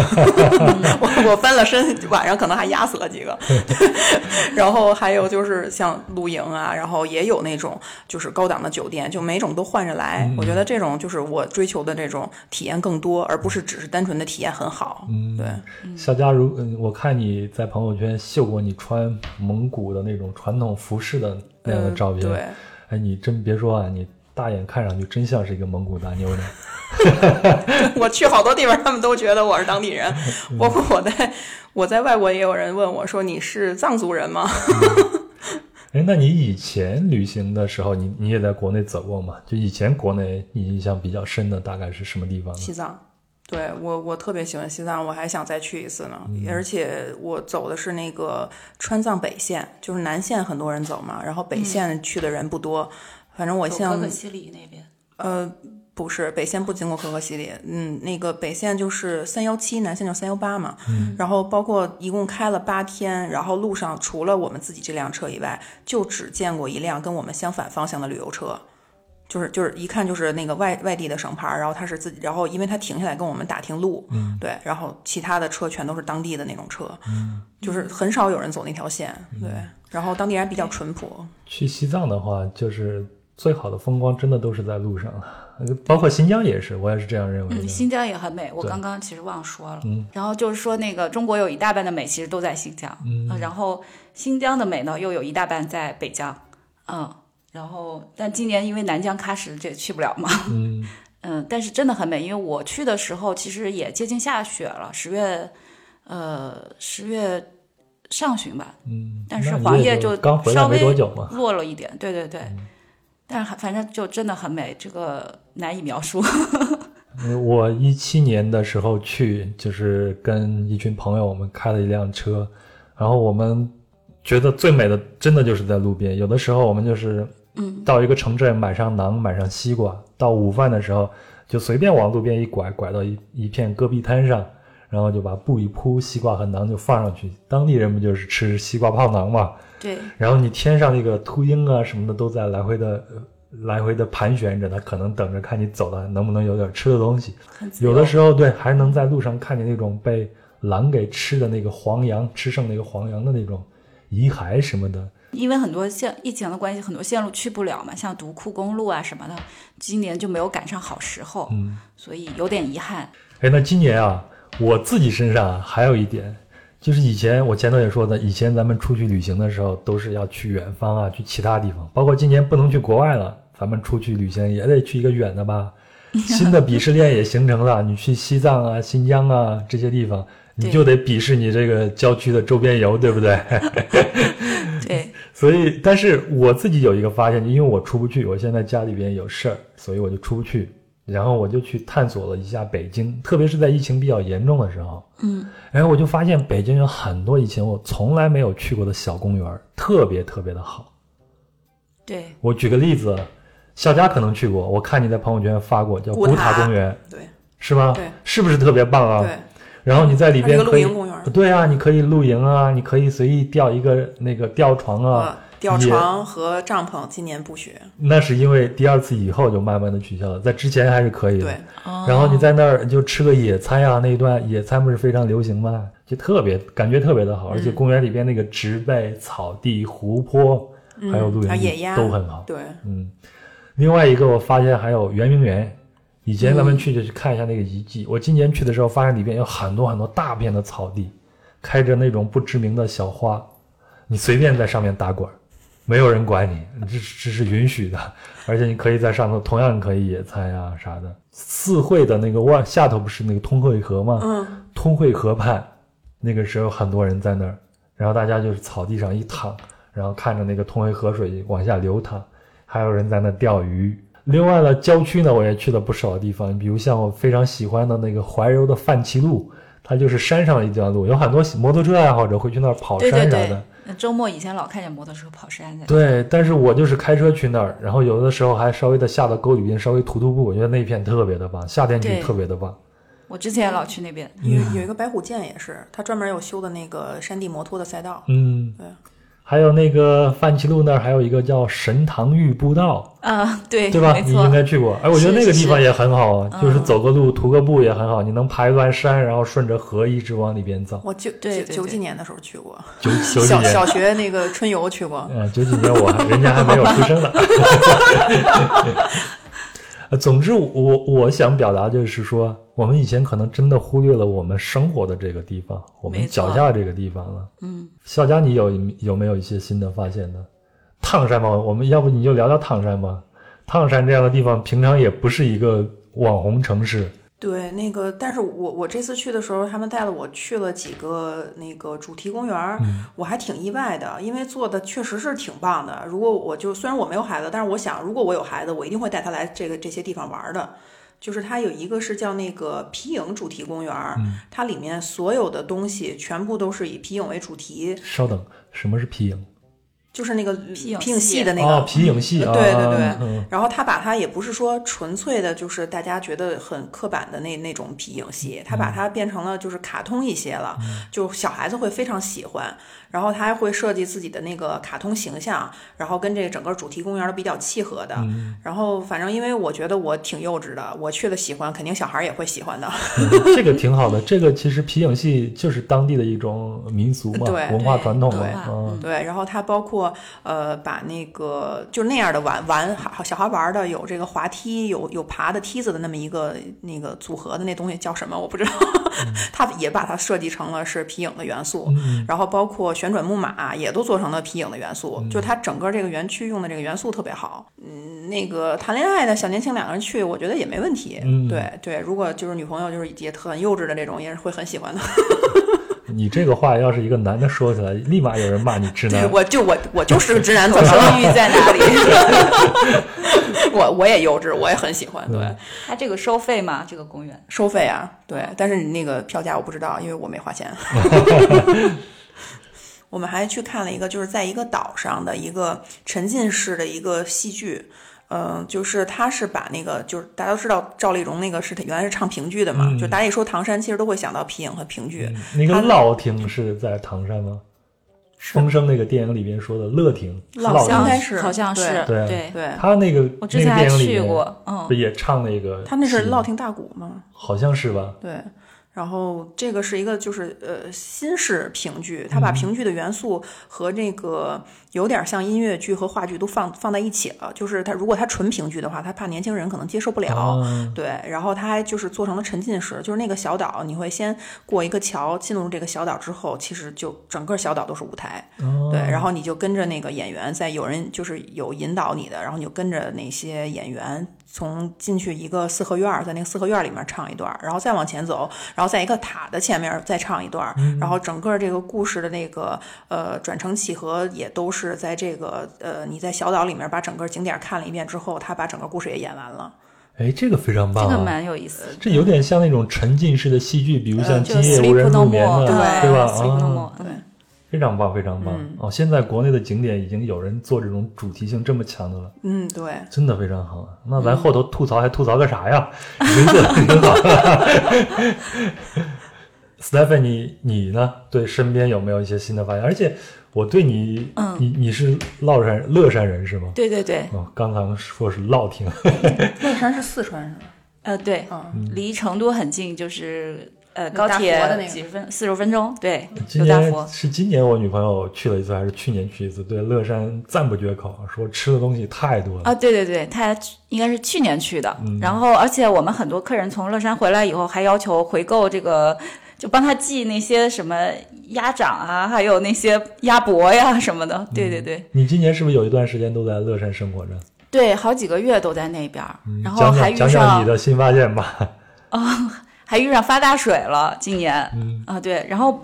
我我翻了身，晚上可能还压死了几个。(laughs) 然后还有就是像露营啊，然后也有那种就是高档的酒店，就每种都换着来。我觉得这种就是我追求的这种体验更多，而不是只是单纯的体验很好。嗯对，小佳如，嗯我看你在朋友圈秀过你穿蒙古的那种传统服饰的那样的呃照片。对，哎，你真别说啊，你大眼看上去真像是一个蒙古大妞呢。(laughs) 我去好多地方，他们都觉得我是当地人，包括我在我在外国也有人问我说你是藏族人吗？(laughs) 哎，那你以前旅行的时候，你你也在国内走过吗？就以前国内你印象比较深的大概是什么地方呢？西藏。对我，我特别喜欢西藏，我还想再去一次呢。而且我走的是那个川藏北线，就是南线很多人走嘛，然后北线去的人不多。反正我像可可西里那边，呃，不是北线不经过可可西里，嗯，那个北线就是三幺七，南线就三幺八嘛。嗯，然后包括一共开了八天，然后路上除了我们自己这辆车以外，就只见过一辆跟我们相反方向的旅游车，就是就是一看就是那个外外地的省牌，然后他是自己，然后因为他停下来跟我们打听路，嗯，对，然后其他的车全都是当地的那种车，嗯，就是很少有人走那条线，对，然后当地人比较淳朴。去西藏的话，就是最好的风光真的都是在路上。了。包括新疆也是，我也是这样认为。嗯，新疆也很美，我刚刚其实忘说了。嗯，然后就是说那个中国有一大半的美其实都在新疆，嗯，然后新疆的美呢又有一大半在北疆，嗯，然后但今年因为南疆喀什这去不了嘛，嗯。(laughs) 嗯，但是真的很美，因为我去的时候其实也接近下雪了，十月呃十月上旬吧，嗯，但是黄叶就稍微落了一点，对对对。但是反正就真的很美，这个难以描述。(laughs) 我一七年的时候去，就是跟一群朋友，我们开了一辆车，然后我们觉得最美的真的就是在路边。有的时候我们就是，嗯，到一个城镇买上馕，买上西瓜，到午饭的时候就随便往路边一拐，拐到一一片戈壁滩上，然后就把布一铺，西瓜和馕就放上去。当地人不就是吃西瓜泡馕嘛？对，然后你天上那个秃鹰啊什么的都在来回的来回的盘旋着，它可能等着看你走了能不能有点吃的东西。有的时候对，还能在路上看见那种被狼给吃的那个黄羊，吃剩那个黄羊的那种遗骸什么的。因为很多线疫情的关系，很多线路去不了嘛，像独库公路啊什么的，今年就没有赶上好时候，嗯，所以有点遗憾。哎，那今年啊，我自己身上还有一点。就是以前我前头也说的，以前咱们出去旅行的时候，都是要去远方啊，去其他地方。包括今年不能去国外了，咱们出去旅行也得去一个远的吧。(laughs) 新的鄙视链也形成了，你去西藏啊、新疆啊这些地方，你就得鄙视你这个郊区的周边游，对不对？(laughs) (laughs) 对。所以，但是我自己有一个发现，因为我出不去，我现在家里边有事儿，所以我就出不去。然后我就去探索了一下北京，特别是在疫情比较严重的时候，嗯，然后我就发现北京有很多以前我从来没有去过的小公园，特别特别的好。对，我举个例子，小佳可能去过，我看你在朋友圈发过，叫古塔公园，对，是吗？对，是不是特别棒啊？对。然后你在里边可以，对啊，你可以露营啊，你可以随意吊一个那个吊床啊。吊床和帐篷今年不许，那是因为第二次以后就慢慢的取消了，在之前还是可以的。对，然后你在那儿就吃个野餐呀，那一段野餐不是非常流行吗？就特别感觉特别的好，而且公园里边那个植被、草地、湖泊，还有露营地都很好。对，嗯。另外一个我发现还有圆明园，以前咱们去就去看一下那个遗迹。我今年去的时候发现里边有很多很多大片的草地，开着那种不知名的小花，你随便在上面打滚。没有人管你，这这是允许的，而且你可以在上头同样可以野餐呀啥的。四惠的那个外下头不是那个通惠河吗？嗯，通惠河畔，那个时候很多人在那儿，然后大家就是草地上一躺，然后看着那个通惠河水往下流淌，还有人在那钓鱼。另外呢，郊区呢我也去了不少地方，比如像我非常喜欢的那个怀柔的范齐路，它就是山上的一段路，有很多摩托车爱好者会去那儿跑山啥的。周末以前老看见摩托车跑山的。对，但是我就是开车去那儿，然后有的时候还稍微的下到沟里边稍微徒徒步，我觉得那片特别的棒，夏天去特别的棒。我之前也老去那边，有有一个白虎涧也是，它专门有修的那个山地摩托的赛道。嗯，对。还有那个范齐路那儿还有一个叫神堂峪步道啊，对对吧？你应该去过。哎，我觉得那个地方也很好啊，就是走个路、徒个步也很好。你能爬一段山，然后顺着河一直往里边走。我九九九几年的时候去过，九九几年小学那个春游去过。(laughs) 嗯，九几年我人家还没有出生呢。(laughs) 总之，我我想表达就是说，我们以前可能真的忽略了我们生活的这个地方，我们脚下这个地方了。嗯，肖佳，你有有没有一些新的发现呢？唐山嘛，我们要不你就聊聊唐山吧。唐山这样的地方，平常也不是一个网红城市。对，那个，但是我我这次去的时候，他们带了我去了几个那个主题公园，我还挺意外的，因为做的确实是挺棒的。如果我就虽然我没有孩子，但是我想，如果我有孩子，我一定会带他来这个这些地方玩的。就是它有一个是叫那个皮影主题公园，它里面所有的东西全部都是以皮影为主题。稍等，什么是皮影？就是那个皮影皮影戏戏的那个哦，皮影戏啊，对对对嗯然后他把它也不是说纯粹的，就是大家觉得很刻板的那那种皮影戏，他把它变成了就是卡通一些了，就小孩子会非常喜欢。然后他还会设计自己的那个卡通形象，然后跟这个整个主题公园都比较契合的。然后反正因为我觉得我挺幼稚的，我去了喜欢，肯定小孩儿也会喜欢的。嗯这个挺好的。这个其实皮影戏就是当地的一种民俗嘛，对文化传统嘛对，嗯，对，然后它包括呃，把那个就那样的玩玩好小孩玩的有这个滑梯，有有爬的梯子的那么一个那个组合的那东西叫什么我不知道，(laughs) 它也把它设计成了是皮影的元素，然后包括旋转木马也都做成了皮影的元素，就它整个这个园区用的这个元素特别好。嗯，那个谈恋爱的小年轻两个人去，我觉得也没问题。嗯对对，如果就是女朋友就是也特很幼稚的这种，也是会很喜欢的。(laughs) 你这个话要是一个男的说起来，立马有人骂你直对，男。我就我我就是个直男，怎么声了？誉在哪里？(laughs) 我我也幼稚，我也很喜欢。对，它这个收费吗？这个公园？收费啊，对，但是你那个票价我不知道，因为我没花钱。(laughs) 我们还去看了一个，就是在一个岛上的一个沉浸式的一个戏剧。嗯、就是他是把那个，就是大家都知道赵丽蓉那个是原来是唱评剧的嘛，嗯就大家一说唐山，其实都会想到皮影和评剧。那个他乐亭是在唐山吗？风声那个电影里边说的乐亭，乐乐亭，应该是好像是对对。对，他那个那个我之前还电影里面去过，嗯不，也唱那个？他那是乐亭大鼓吗？好像是吧？对，然后这个是一个就是呃新式评剧，他把评剧的元素和这个有点像音乐剧和话剧都放放在一起了。就是他如果他纯评剧的话，他怕年轻人可能接受不了。啊，对，然后他还就是做成了沉浸式，就是那个小岛，你会先过一个桥，进入这个小岛之后，其实就整个小岛都是舞台。哦对，然后你就跟着那个演员，在有人就是有引导你的，然后你就跟着那些演员从进去一个四合院，在那个四合院里面唱一段，然后再往前走，然后在一个塔的前面再唱一段，然后整个这个故事的那个呃转承起合也都是在这个呃你在小岛里面把整个景点看了一遍之后，他把整个故事也演完了。哎，这个非常棒啊！这个蛮有意思的。这有点像那种沉浸式的戏剧，比如像《就今夜无人入眠》对对吧啊，对嗯非常棒，非常棒！哦，现在国内的景点已经有人做这种主题性这么强的了。嗯，对。真的非常好。那咱后头吐槽还吐槽个啥呀？已经做的挺好了。(laughs) Stephanie，你呢？对身边有没有一些新的发现？而且我对你，嗯你你是乐山乐山人是吗？对对对，哦，刚刚说是 (laughs) 乐亭，乐山是四川是吧？呃，对，嗯，离成都很近，就是呃高铁的那个几十分四十分钟，对，今年有大佛。是今年我女朋友去了一次，还是去年去一次？对乐山赞不绝口，说吃的东西太多了。啊，对对对，她应该是去年去的，嗯然后而且我们很多客人从乐山回来以后，还要求回购这个，就帮他寄那些什么鸭掌啊，还有那些鸭脖呀什么的。对对对你今年是不是有一段时间都在乐山生活着？对，好几个月都在那边儿，然后讲还遇讲讲你的新发现吧。(laughs) 哦还遇上发大水了，今年，嗯啊对，然后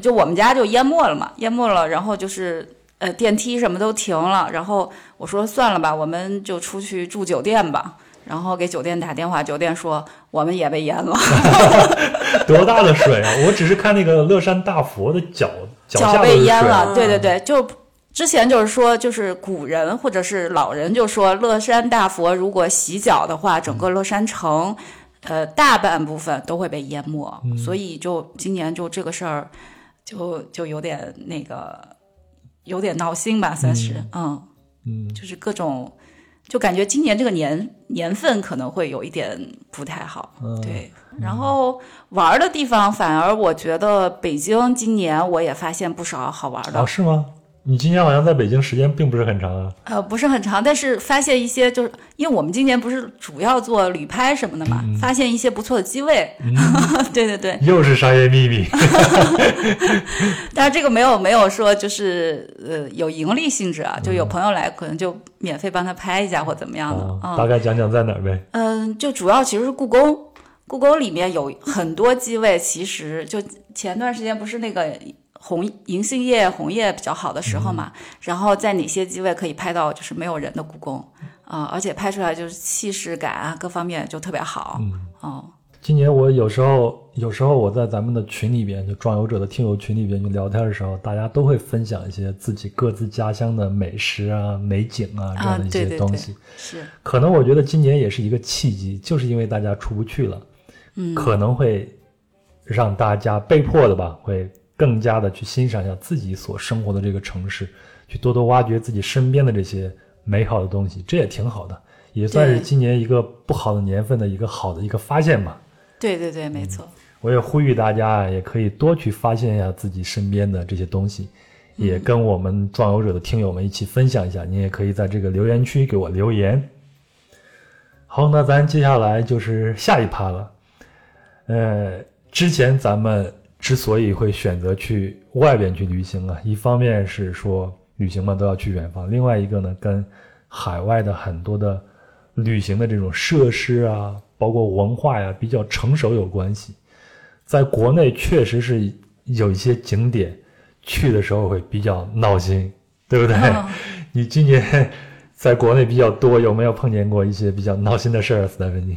就我们家就淹没了嘛，淹没了，然后就是呃电梯什么都停了，然后我说算了吧，我们就出去住酒店吧。然后给酒店打电话，酒店说我们也被淹了，(laughs) 多大的水啊！我只是看那个乐山大佛的脚脚被淹了。对对嗯对，就之前就是说，就是古人或者是老人就说，乐山大佛如果洗脚的话，整个乐山城，呃，大半部分都会被淹没。嗯。所以就今年就这个事儿，就就有点那个，有点闹心吧，算是，嗯。嗯，就是各种。就感觉今年这个年年份可能会有一点不太好，嗯对。然后玩儿的地方，反而我觉得北京今年我也发现不少好玩的哦，，是吗？你今年好像在北京时间并不是很长啊。呃，不是很长，但是发现一些就是因为我们今年不是主要做旅拍什么的嘛，发现一些不错的机位，(laughs) 对对对，又是商业秘密。(laughs) 但是这个没有没有说就是呃有盈利性质啊，就有朋友来可能就免费帮他拍一下或怎么样的，大概讲讲在哪儿呗？嗯，就主要其实是故宫，故宫里面有很多机位，其实就前段时间不是那个红银杏叶红叶比较好的时候嘛，然后在哪些机位可以拍到就是没有人的故宫啊、而且拍出来就是气势感啊各方面就特别好，嗯哦，今年我有时候有时候我在咱们的群里边，就壮游者的听友群里边，就聊天的时候，大家都会分享一些自己各自家乡的美食啊、美景啊这样的一对对对些东西。是，可能我觉得今年也是一个契机，就是因为大家出不去了，嗯，可能会让大家被迫的吧，会更加的去欣赏一下自己所生活的这个城市，去多多挖掘自己身边的这些美好的东西，这也挺好的，也算是今年一个不好的年份的一个好的一个发现吧。对对对，没错。我也呼吁大家啊，也可以多去发现一下自己身边的这些东西，也跟我们壮游者的听友们一起分享一下。你也可以在这个留言区给我留言。好，那咱接下来就是下一趴了。呃，之前咱们之所以会选择去外边去旅行啊，一方面是说旅行嘛都要去远方，另外一个呢，跟海外的很多的旅行的这种设施啊，包括文化呀、比较成熟有关系。在国内确实是有一些景点去的时候会比较闹心，对不对？嗯你今年 (laughs) 在国内比较多，有没有碰见过一些比较闹心的事儿，斯坦芬妮？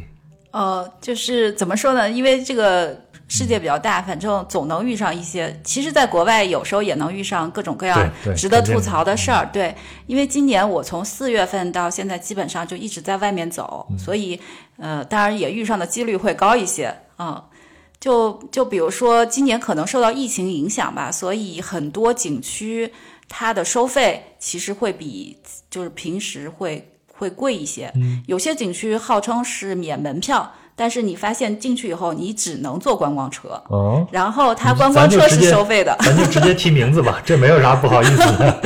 呃，就是怎么说呢？因为这个世界比较大，反正总能遇上一些。其实，在国外有时候也能遇上各种各样值得吐槽的事儿。对，因为今年我从四月份到现在，基本上就一直在外面走，所以呃，当然也遇上的几率会高一些。嗯，就就比如说今年可能受到疫情影响吧，所以很多景区它的收费其实会比就是平时会会贵一些。有些景区号称是免门票，但是你发现进去以后，你只能坐观光车，哦，然后它嗯观光车是收费的。咱就直接提名字吧，这没有啥不好意思的。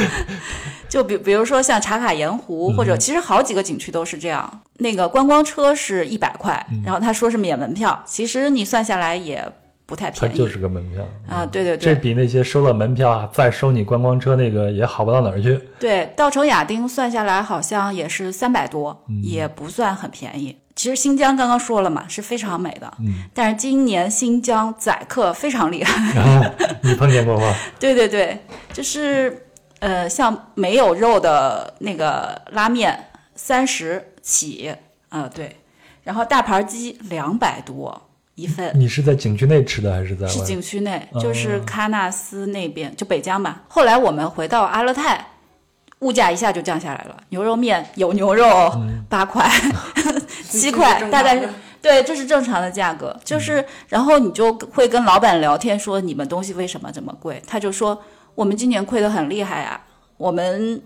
(laughs) 就比比如说像茶卡盐湖，或者其实好几个景区都是这样。那个观光车是一百块，然后他说是免门票，其实你算下来也不太便宜。它就是个门票啊，对对对这比那些收了门票啊再收你观光车那个也好不到哪儿去。对，稻城亚丁算下来好像也是三百多，嗯也不算很便宜。其实新疆刚刚说了嘛，是非常美的，嗯但是今年新疆宰客非常厉害。啊你碰见过吗？(laughs) 对对对，就是呃，像没有肉的那个拉面三十起，呃对，然后大盘鸡两百多一份，你是在景区内吃的还是在？是景区内，哦就是喀纳斯那边，就北疆吧。后来我们回到阿勒泰，物价一下就降下来了，牛肉面有牛肉嗯八块、(laughs) 七这块大概是对，这是正常的价格。就是，然后你就会跟老板聊天说你们东西为什么这么贵？他就说我们今年亏得很厉害啊，我们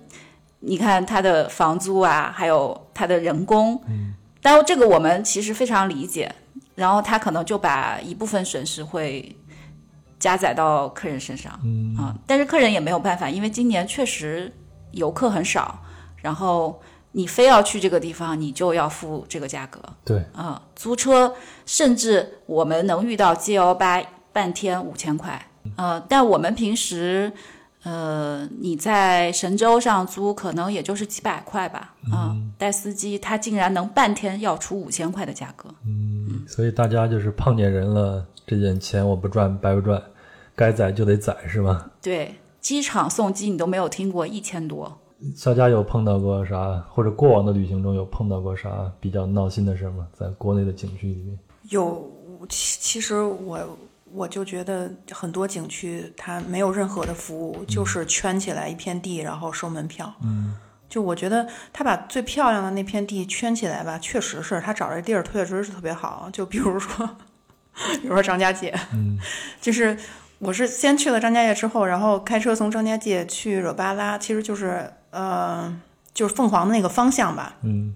你看他的房租啊，还有他的人工，嗯，但这个我们其实非常理解。然后他可能就把一部分损失会加载到客人身上，嗯啊，但是客人也没有办法，因为今年确实游客很少，然后你非要去这个地方，你就要付这个价格，对，啊，租车甚至我们能遇到 G L 八半天五千块，呃，但我们平时呃你在神州上租可能也就是几百块吧，啊，带司机他竟然能半天要出五千块的价格，嗯所以大家就是碰见人了，这点钱我不赚白不赚，该宰就得宰是吗？对，机场送机你都没有听过一千多，肖佳有碰到过啥，或者过往的旅行中有碰到过啥比较闹心的事吗？在国内的景区里面，有，其其实我我就觉得很多景区它没有任何的服务，就是圈起来一片地，然后收门票。嗯，就我觉得他把最漂亮的那片地圈起来吧，确实是他找这地儿确实是特别好。就比如说，(laughs) 比如说张家界，嗯，(laughs) 就是。我是先去了张家界之后，然后开车从张家界去惹巴拉，其实就是呃，就是凤凰的那个方向吧。嗯，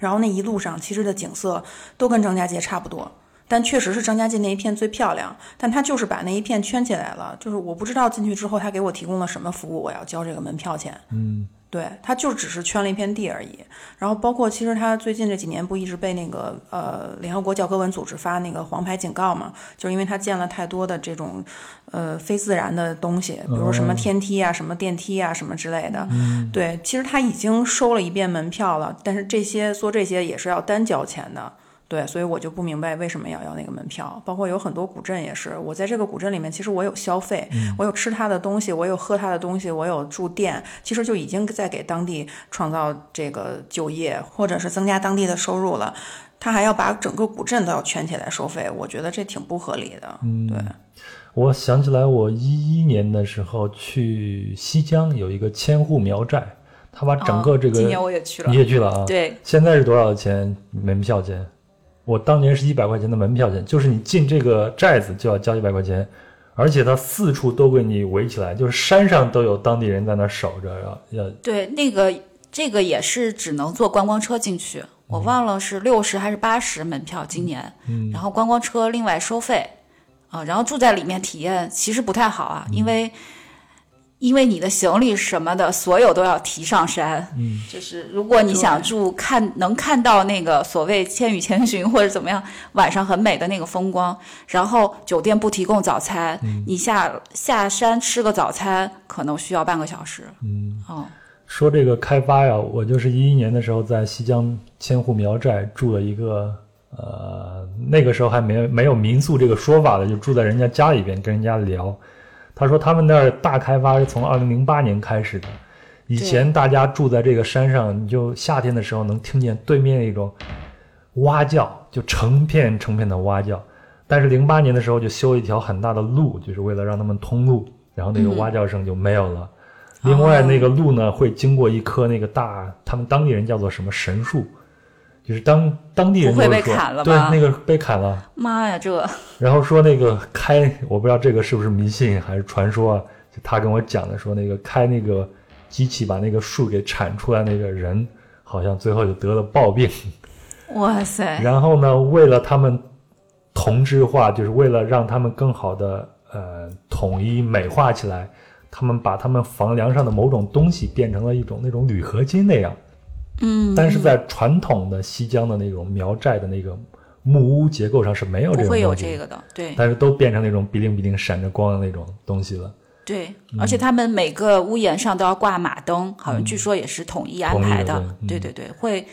然后那一路上其实的景色都跟张家界差不多，但确实是张家界那一片最漂亮。但他就是把那一片圈起来了，就是我不知道进去之后他给我提供了什么服务，我要交这个门票钱。嗯，对，他就只是圈了一片地而已。然后包括其实他最近这几年不一直被那个呃联合国教科文组织发那个黄牌警告嘛，就是因为他建了太多的这种呃非自然的东西，比如什么天梯啊、什么电梯啊、什么之类的。对，其实他已经收了一遍门票了，但是这些做这些也是要单交钱的。对，所以我就不明白为什么要要那个门票。包括有很多古镇也是，我在这个古镇里面，其实我有消费，我有吃他的东西，我有喝他的东西，我有住店，其实就已经在给当地创造这个就业，或者是增加当地的收入了。他还要把整个古镇都要圈起来收费，我觉得这挺不合理的。嗯对，我想起来，我一一年的时候去西江有一个千户苗寨，他把整个这个、哦今年我也去了你，也去了啊？，对，现在是多少钱门票钱？我当年是一百块钱的门票钱，就是你进这个寨子就要交一百块钱，而且它四处都给你围起来，就是山上都有当地人在那守着，要要对，那个这个也是只能坐观光车进去，我忘了是六十还是八十门票，今年，嗯。然后观光车另外收费，啊、然后住在里面体验其实不太好啊，因为因为你的行李什么的，所有都要提上山，嗯，就是如果你想住看能看到那个所谓《千与千寻》或者怎么样，晚上很美的那个风光，然后酒店不提供早餐，你下下山吃个早餐可能需要半个小时，嗯，哦。说这个开发呀，我就是一一年的时候在西江千户苗寨住了一个，呃，那个时候还没没有民宿这个说法的，就住在人家家里边跟人家聊。他说他们那儿大开发是从二零零八年开始的，以前大家住在这个山上，你就夏天的时候能听见对面一种蛙叫，就成片成片的蛙叫。但是零八年的时候就修一条很大的路，就是为了让他们通路，然后那个蛙叫声就没有了。另外，那个路呢会经过一棵那个大，他们当地人叫做什么神树，就是当当地人不会被砍了吧，对那个被砍了。妈呀，这 (laughs) 然后说那个开，我不知道这个是不是迷信还是传说啊？就他跟我讲的，说那个开那个机器把那个树给铲出来那个人，好像最后就得了暴病。(laughs) 哇塞，(laughs) 然后呢，为了他们同质化，就是为了让他们更好的呃统一美化起来，他们把他们房梁上的某种东西变成了一种那种铝合金那样。嗯，但是在传统的西江的那种苗寨的那个木屋结构上是没有这不会有这个的，对。但是都变成那种哔灵哔灵闪着光的那种东西了。对，嗯。而且他们每个屋檐上都要挂马灯，好像据说也是统一安排的，对。嗯。对对对，会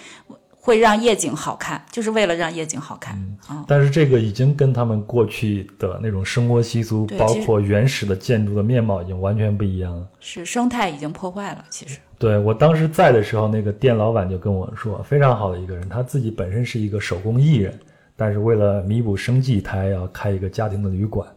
会让夜景好看，就是为了让夜景好看，嗯，但是这个已经跟他们过去的那种生活习俗，包括原始的建筑的面貌，已经完全不一样了。是生态已经破坏了，其实，对我当时在的时候，那个店老板就跟我说，非常好的一个人，他自己本身是一个手工艺人，但是为了弥补生计，他要开一个家庭的旅馆。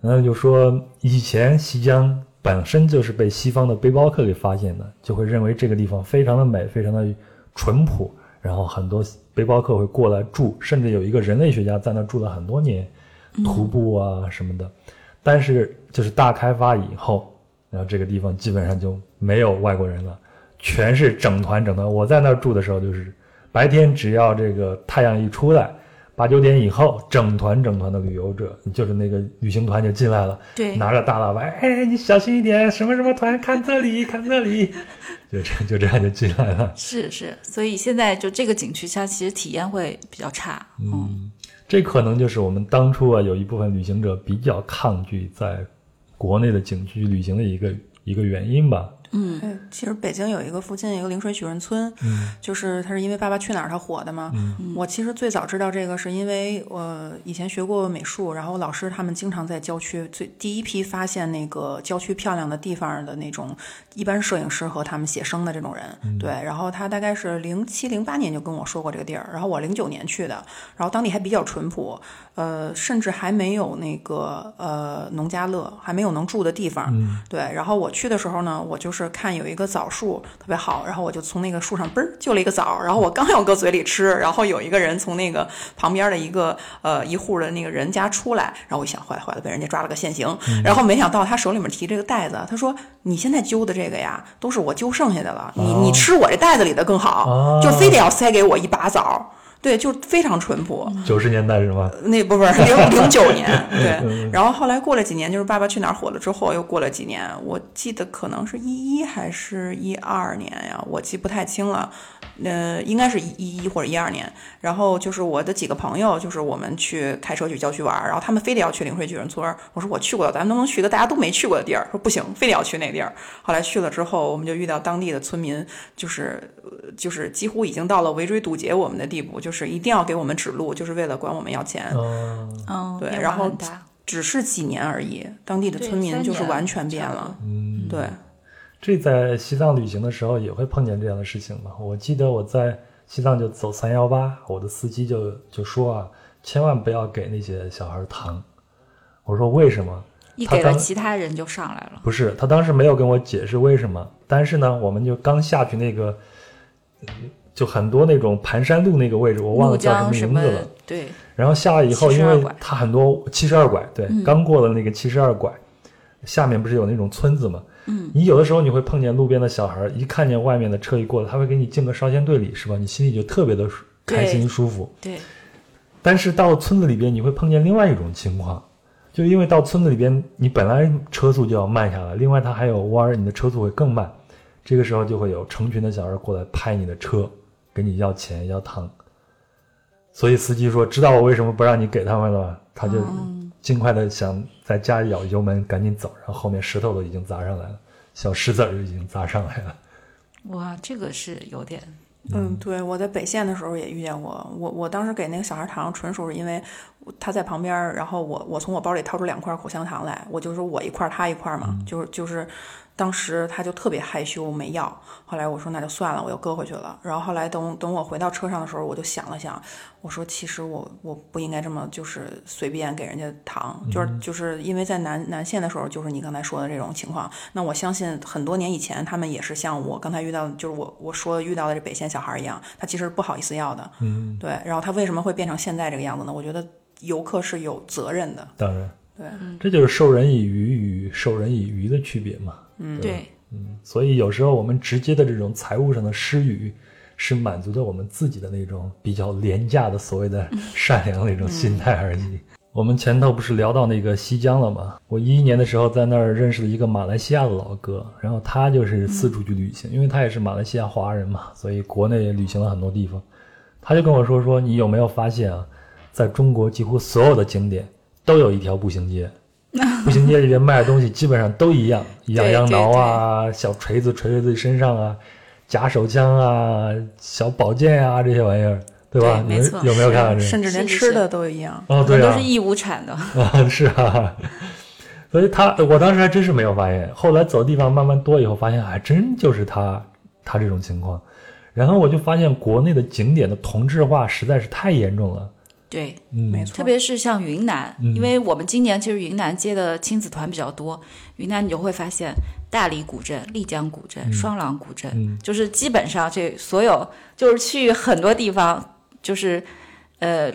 然后就说，以前西江本身就是被西方的背包客给发现的，就会认为这个地方非常的美，非常的淳朴，然后很多背包客会过来住，甚至有一个人类学家在那住了很多年，徒步啊什么的。但是就是大开发以后，然后这个地方基本上就没有外国人了，全是整团整团。我在那儿住的时候，就是白天只要这个太阳一出来，八九点以后，整团整团的旅游者，就是那个旅行团就进来了，对拿着大喇叭，哎，你小心一点，什么什么团，看这里，看这里，就这就这样就进来了。是是，所以现在就这个景区，它其实体验会比较差，嗯，这可能就是我们当初啊有一部分旅行者比较抗拒在国内的景区旅行的一个一个原因吧。对，其实北京有一个附近有一个灵水许润村，就是它是因为《爸爸去哪儿》它火的嘛。我其实最早知道这个是因为我以前学过美术，然后老师他们经常在郊区最第一批发现那个郊区漂亮的地方的那种，一般摄影师和他们写生的这种人。对，然后他大概是零七零八年就跟我说过这个地儿，然后我零九年去的，然后当地还比较淳朴，呃，甚至还没有那个呃农家乐，还没有能住的地方。对，然后我去的时候呢，我就是看有一个枣树特别好，然后我就从那个树上嘣儿就了一个枣，然后我刚要搁嘴里吃，然后有一个人从那个旁边的一个呃一户的那个人家出来，然后我一想坏了坏了，被人家抓了个现行，然后没想到他手里面提这个袋子，他说你现在揪的这个呀，都是我揪剩下的了，你你吃我这袋子里的更好，哦就非得要塞给我一把枣。对，就非常淳朴。九十年代是吗？那不不是零 (laughs) 零九年，(laughs) 对。然后后来过了几年，就是《爸爸去哪儿》火了之后，又过了几年，我记得可能是一一还是一二年呀，我记不太清了。呃，应该是一一或者一二年。然后就是我的几个朋友，就是我们去开车去郊区玩，然后他们非得要去灵水巨人村。我说我去过，咱们能不能去个大家都没去过的地儿？说不行，非得要去那地儿。后来去了之后，我们就遇到当地的村民，就是呃就是几乎已经到了围追堵截我们的地步，就是一定要给我们指路，就是为了管我们要钱。嗯，对然后只是几年而已，当地的村民就是完全变了。嗯对，这在西藏旅行的时候也会碰见这样的事情嘛？我记得我在西藏就走三幺八，我的司机就就说啊，千万不要给那些小孩糖。我说为什么？一给了其他人就上来了。不是，他当时没有跟我解释为什么，但是呢，我们就刚下去那个，嗯就很多那种盘山路那个位置，我忘了叫什么名字了。对，然后下来以后，因为拐它很多七十二拐，对，嗯刚过了那个七十二拐，下面不是有那种村子吗？嗯，你有的时候你会碰见路边的小孩，一看见外面的车一过来，他会给你敬个烧仙对礼，是吧？你心里就特别的开心舒服。对，但是到了村子里边，你会碰见另外一种情况，就因为到村子里边，你本来车速就要慢下来，另外它还有弯儿，你的车速会更慢。这个时候就会有成群的小孩过来拍你的车，跟你要钱要糖。所以司机说：“知道我为什么不让你给他们了吗？”他就尽快的想在家里咬油门赶紧走，然后后面石头都已经砸上来了，小石子儿就已经砸上来了。哇，这个是有点嗯，对，我在北线的时候也遇见过。我我当时给那个小孩糖，纯属是因为他在旁边，然后我我从我包里掏出两块口香糖来，我就说我一块儿他一块儿嘛，就是就是，当时他就特别害羞没要。后来我说那就算了，我又搁回去了。然后后来等等我回到车上的时候，我就想了想，我说其实我我不应该这么就是随便给人家糖，就是就是因为在南南线的时候，就是你刚才说的这种情况。那我相信很多年以前，他们也是像我刚才遇到，就是我我说遇到的这北线小孩一样，他其实不好意思要的，嗯，对。然后他为什么会变成现在这个样子呢？我觉得游客是有责任的，当然，对，这就是授人以鱼与授人以渔的区别嘛。嗯，对，所以有时候我们直接的这种财务上的施予，是满足着我们自己的那种比较廉价的所谓的善良的那种心态而已。我们前头不是聊到那个西江了吗？我一一年的时候在那儿认识了一个马来西亚的老哥，然后他就是四处去旅行，因为他也是马来西亚华人嘛，所以国内也旅行了很多地方。他就跟我说说，你有没有发现啊，在中国几乎所有的景点都有一条步行街，步行街里边卖的东西基本上都一样，痒痒挠啊，小锤子锤在自己身上啊，假手枪啊，小宝剑啊这些玩意儿，对吧？你没错有没有看到这个？甚至连吃的都一样。哦，对啊都是，义乌产的。啊，(laughs) 是啊，所以他我当时还真是没有发现，后来走的地方慢慢多以后，发现还真就是他他这种情况，然后我就发现国内的景点的同质化实在是太严重了，对，嗯，没错，特别是像云南，嗯。因为我们今年其实云南接的亲子团比较多，云南你就会发现大理古镇、丽江古镇、双廊古镇，嗯。就是基本上这所有就是去很多地方，就是呃，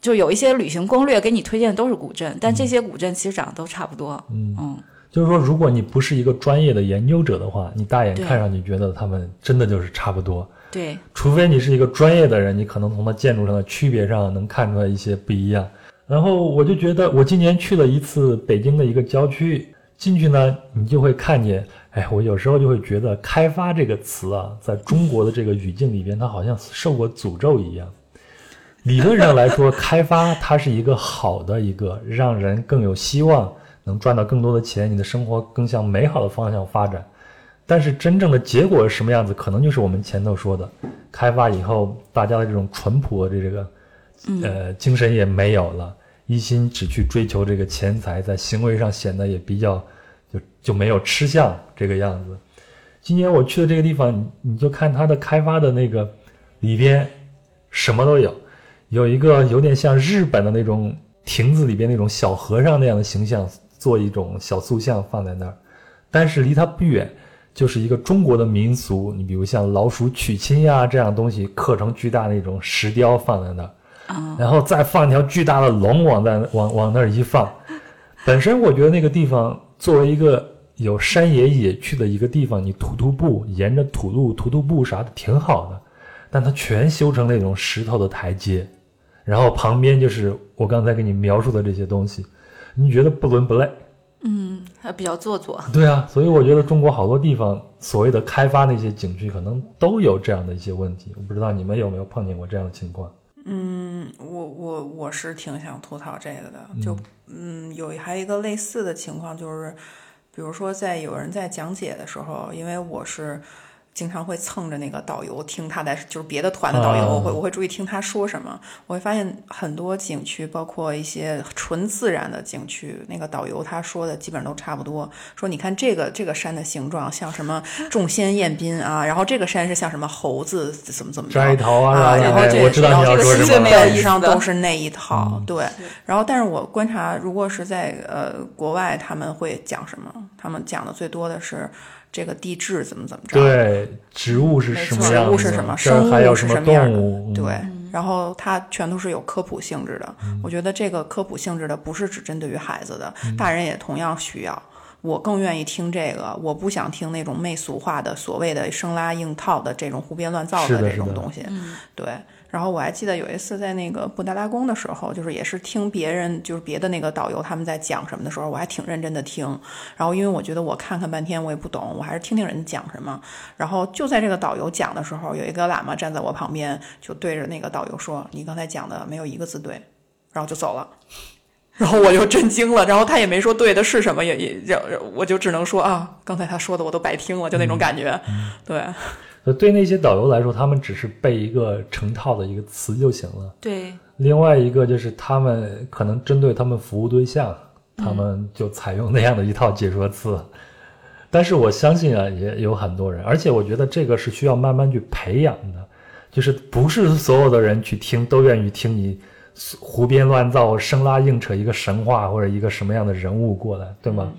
就有一些旅行攻略给你推荐的都是古镇，但这些古镇其实长得都差不多。嗯。嗯，就是说，如果你不是一个专业的研究者的话，你大眼看上去觉得他们真的就是差不多。对，除非你是一个专业的人，你可能从它建筑上的区别上能看出来一些不一样。然后我就觉得，我今年去了一次北京的一个郊区，进去呢，你就会看见，哎，我有时候就会觉得“开发”这个词啊，在中国的这个语境里边，它好像受过诅咒一样。理论上来说，开发它是一个好的一个让人更有希望，能赚到更多的钱，你的生活更向美好的方向发展。但是真正的结果是什么样子，可能就是我们前头说的，开发以后大家的这种淳朴的这个，呃，精神也没有了，一心只去追求这个钱财，在行为上显得也比较就就没有吃相这个样子。今年我去的这个地方，你你就看它的开发的那个里边什么都有，有一个有点像日本的那种亭子里边那种小和尚那样的形象，做一种小塑像放在那儿，但是离它不远就是一个中国的民俗，你比如像老鼠娶亲呀这样东西刻成巨大那种石雕放在那儿，啊、然后再放一条巨大的龙往在往往那儿一放，(laughs) 本身我觉得那个地方作为一个有山野野趣的一个地方，你徒徒步沿着土路徒徒步啥的挺好的，但它全修成那种石头的台阶，然后旁边就是我刚才给你描述的这些东西，你觉得不伦不类？嗯，还比较做作。对啊，所以我觉得中国好多地方所谓的开发那些景区，可能都有这样的一些问题。我不知道你们有没有碰见过这样的情况？嗯，我我我是挺想吐槽这个的，就嗯有还有一个类似的情况，就是比如说在有人在讲解的时候，因为我是经常会蹭着那个导游听他在，就是别的团的导游，啊我会我会注意听他说什么。我会发现很多景区，包括一些纯自然的景区，那个导游他说的基本上都差不多。说你看这个这个山的形状像什么众仙宴宾啊，然后这个山是像什么猴子怎么怎么着摘桃啊，啊，然后这个说什么了。基本上都是那一套，嗯对。然后，但是我观察，如果是在呃国外，他们会讲什么？他们讲的最多的是这个地质怎么怎么着，对，植物是什么植样植？物是什么，生物还有什么是什么样动物？的，嗯对。然后它全都是有科普性质的。我觉得这个科普性质的不是只针对于孩子的，大人也同样需要。我更愿意听这个，我不想听那种媚俗化的所谓的生拉硬套的这种胡编乱造的这种是的东西。对。然后我还记得有一次在那个布达拉宫的时候，就是也是听别人就是别的那个导游他们在讲什么的时候，我还挺认真的听。然后因为我觉得我看看半天我也不懂，我还是听听人讲什么。然后就在这个导游讲的时候，有一个喇嘛站在我旁边，就对着那个导游说：“你刚才讲的没有一个字对。”然后就走了。然后我就震惊了，然后他也没说对的是什么，也也让我就只能说啊，刚才他说的我都白听了，就那种感觉。对那些导游来说，他们只是背一个成套的一个词就行了。对，另外一个就是他们可能针对他们服务对象，他们就采用那样的一套解说词。但是我相信啊，也有很多人，而且我觉得这个是需要慢慢去培养的，就是不是所有的人去听都愿意听你胡编乱造、生拉硬扯一个神话或者一个什么样的人物过来，对吗？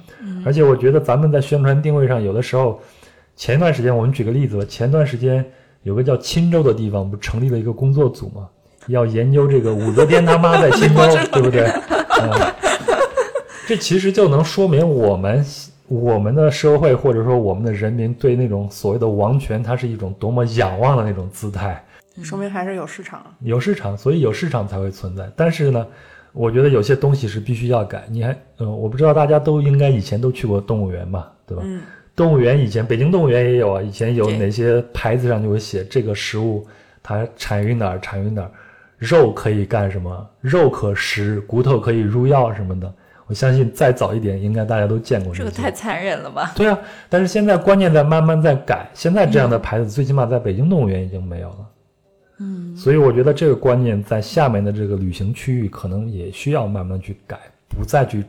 而且我觉得咱们在宣传定位上，有的时候，前一段时间我们举个例子吧，前段时间有个叫钦州的地方，不成立了一个工作组吗？要研究这个武则天他妈在钦州，对不对？(laughs) 嗯，这其实就能说明我们我们的社会或者说我们的人民对那种所谓的王权，它是一种多么仰望的那种姿态。说明还是有市场。有市场，所以有市场才会存在。但是呢，我觉得有些东西是必须要改。你还，呃，我不知道大家都应该以前都去过动物园吧，对吧？嗯，动物园以前北京动物园也有啊，以前有哪些牌子上就会写这个食物它产于哪儿，产于哪儿，肉可以干什么，肉可食，骨头可以入药什么的。我相信再早一点，应该大家都见过这个太残忍了吧？对啊，但是现在观念在慢慢在改，现在这样的牌子最起码在北京动物园已经没有了。嗯，所以我觉得这个观念在下面的这个旅行区域可能也需要慢慢去改，不再去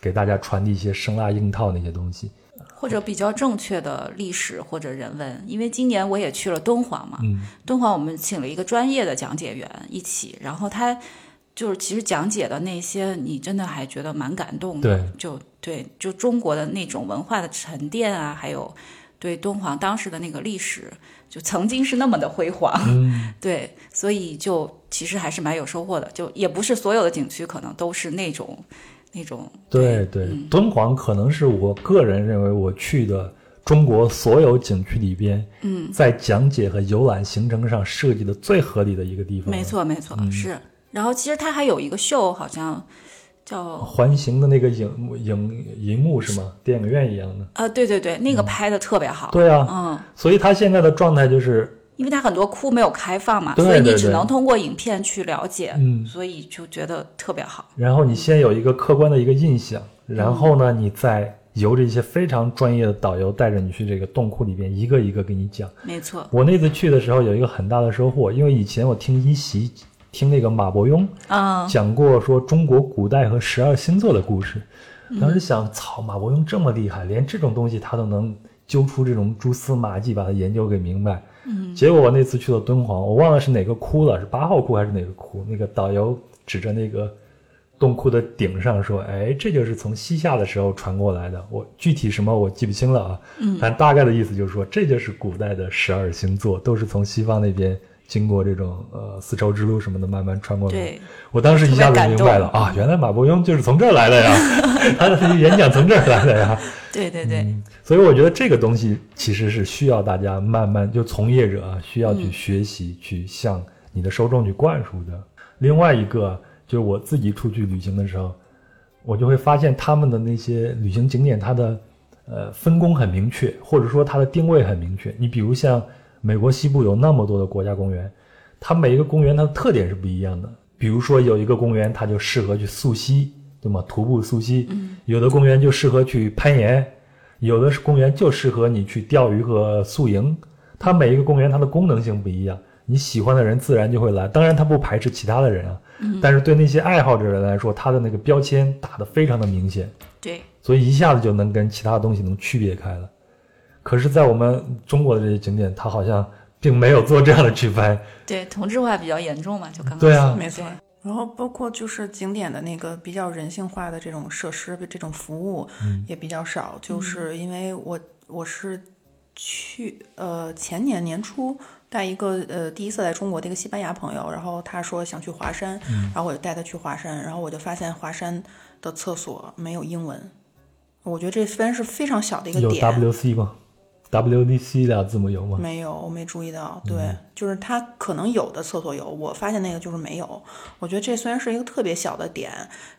给大家传递一些生拉硬套那些东西。或者比较正确的历史或者人文，因为今年我也去了敦煌嘛，嗯。敦煌我们请了一个专业的讲解员一起，然后他就是其实讲解的那些，你真的还觉得蛮感动的，对就对，就中国的那种文化的沉淀啊，还有对敦煌当时的那个历史，就曾经是那么的辉煌，嗯，对，所以就其实还是蛮有收获的，就也不是所有的景区可能都是那种那种对对，敦煌可能是我个人认为我去的中国所有景区里边，嗯，在讲解和游览行程上设计的最合理的一个地方。没，错，没错，嗯是。然后其实它还有一个秀，好像叫环形的那个影影银幕是吗？电影院一样的。啊，对对对，那个拍的特别好。嗯对啊，嗯，所以他现在的状态就是，因为它很多窟没有开放嘛，对所以你只能通过影片去了解，嗯所以就觉得特别好。然后你先有一个客观的一个印象，然后呢，你再由着一些非常专业的导游带着你去这个洞窟里边一个一个给你讲。没错，我那次去的时候有一个很大的收获，因为以前我听一席听那个马伯庸啊，讲过说中国古代和十二星座的故事，当时想，操，马伯庸这么厉害，连这种东西他都能揪出这种蛛丝马迹，把它研究给明白。嗯，结果我那次去了敦煌，我忘了是哪个窟了，是八号窟还是哪个窟？那个导游指着那个洞窟的顶上说：“哎，这就是从西夏的时候传过来的。我具体什么我记不清了啊，嗯，但大概的意思就是说，这就是古代的十二星座，都是从西方那边经过这种呃丝绸之路什么的慢慢穿过来。对，我当时一下子明白了啊，原来马伯庸就是从这儿来的呀，(laughs) 他的演讲从这儿来的呀。对对对，所以我觉得这个东西其实是需要大家慢慢就从业者啊，需要去学习，去向你的受众去灌输的。另外一个就是我自己出去旅行的时候，我就会发现他们的那些旅行景点，它的呃分工很明确，或者说它的定位很明确。你比如像美国西部有那么多的国家公园，它每一个公园它的特点是不一样的。比如说有一个公园，它就适合去溯溪，对吗？徒步溯溪。有的公园就适合去攀岩，有的是公园就适合你去钓鱼和宿营。它每一个公园它的功能性不一样，你喜欢的人自然就会来。当然，它不排斥其他的人啊，但是对那些爱好者人来说，它的那个标签打得非常的明显，对，所以一下子就能跟其他的东西能区别开了。可是，在我们中国的这些景点，它好像并没有做这样的区分。(laughs) 对，同质化比较严重嘛，就刚刚对啊没错。然后包括就是景点的那个比较人性化的这种设施、这种服务也比较少，就是因为我我是去呃前年年初带一个呃第一次来中国的一个西班牙朋友，然后他说想去华山，然后我就带他去华山，然后我就发现华山的厕所没有英文，我觉得这虽然是非常小的一个有点，WC 吗？WDC 俩字母有吗？没有，我没注意到。对，就是它可能有的厕所有，我发现那个就是没有。我觉得这虽然是一个特别小的点，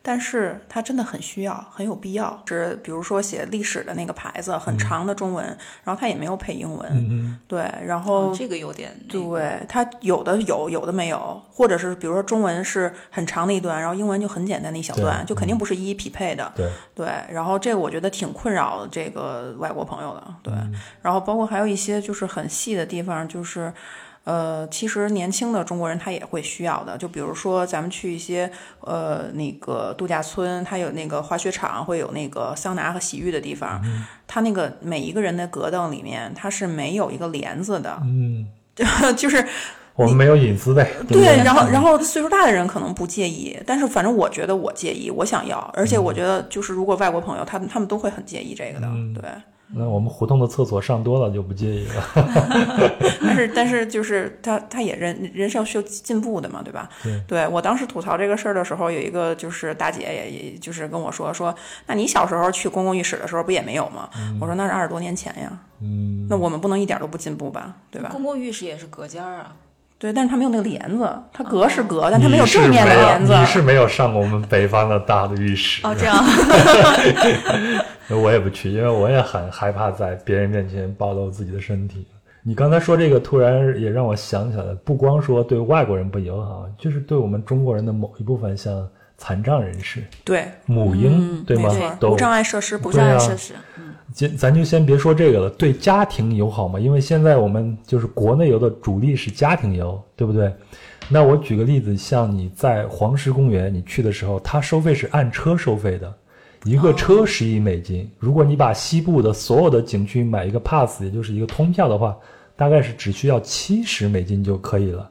但是它真的很需要，很有必要。是比如说写历史的那个牌子，很长的中文，然后它也没有配英文。嗯对，然后哦这个有点对，它有的有，有的没有，或者是比如说中文是很长的一段，然后英文就很简单的一小段，就肯定不是一一匹配的。对，对，然后这个我觉得挺困扰这个外国朋友的。对，嗯然后包括还有一些就是很细的地方，就是。呃，其实年轻的中国人他也会需要的，就比如说咱们去一些呃那个度假村，它有那个滑雪场，会有那个桑拿和洗浴的地方，嗯它那个每一个人的隔凳里面它是没有一个帘子的，嗯，(laughs) 就是我们没有隐私呗。对然后然后岁数大的人可能不介意，但是反正我觉得我介意，我想要，而且我觉得就是如果外国朋友他们他们都会很介意这个的，对。那我们胡同的厕所上多了就不介意了。(laughs) 但是但是就是他他也人人是要需要进步的嘛，对吧？对我当时吐槽这个事儿的时候，有一个就是大姐也也就是跟我说说，那你小时候去公共浴室的时候不也没有吗？我说那是二十多年前呀，嗯，那我们不能一点都不进步吧，对吧？公共浴室也是隔间儿啊，对，但是它没有那个帘子，它隔是隔，但它没有正面的帘子。你是没有上过我们北方的大的浴室。哦，这样，(laughs) 我也不去，因为我也很害怕在别人面前暴露自己的身体。你刚才说这个，突然也让我想起来了，不光说对外国人不友好，就是对我们中国人的某一部分，像残障人士、对，母婴，对吗无障碍设施不不障碍设施，嗯，咱咱就先别说这个了，对家庭友好嘛，因为现在我们就是国内游的主力是家庭游，对不对？那我举个例子，像你在黄石公园，你去的时候，它收费是按车收费的，一个车十一美金。如果你把西部的所有的景区买一个 pass，也就是一个通票的话，大概是只需要七十美金就可以了。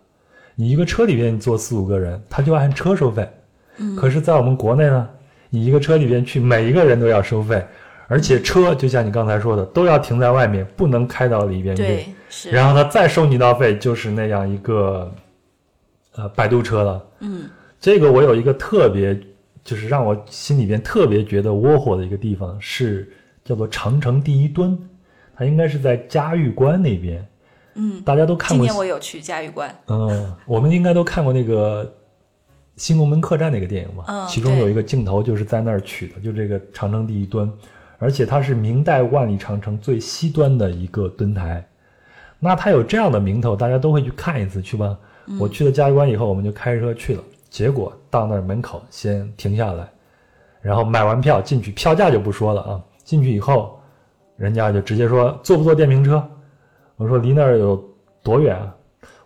你一个车里边你坐四五个人，他就按车收费。可是，在我们国内呢，你一个车里边去，每一个人都要收费，而且车就像你刚才说的，都要停在外面，不能开到里边去。对，是，然后他再收你一道费，就是那样一个呃摆渡车了。嗯，这个我有一个特别，就是让我心里边特别觉得窝火的一个地方，是叫做长城第一墩，它应该是在嘉峪关那边。嗯，大家都看过今年我有去嘉峪关，嗯，我们应该都看过那个《新龙门客栈》那个电影嘛？嗯其中有一个镜头就是在那儿取的，就这个长城第一墩，而且它是明代万里长城最西端的一个墩台。那它有这样的名头，大家都会去看一次，去吧。我去了嘉峪关以后，我们就开车去了。结果到那儿门口先停下来，然后买完票进去，票价就不说了啊。进去以后，人家就直接说坐不坐电瓶车？我说离那儿有多远啊？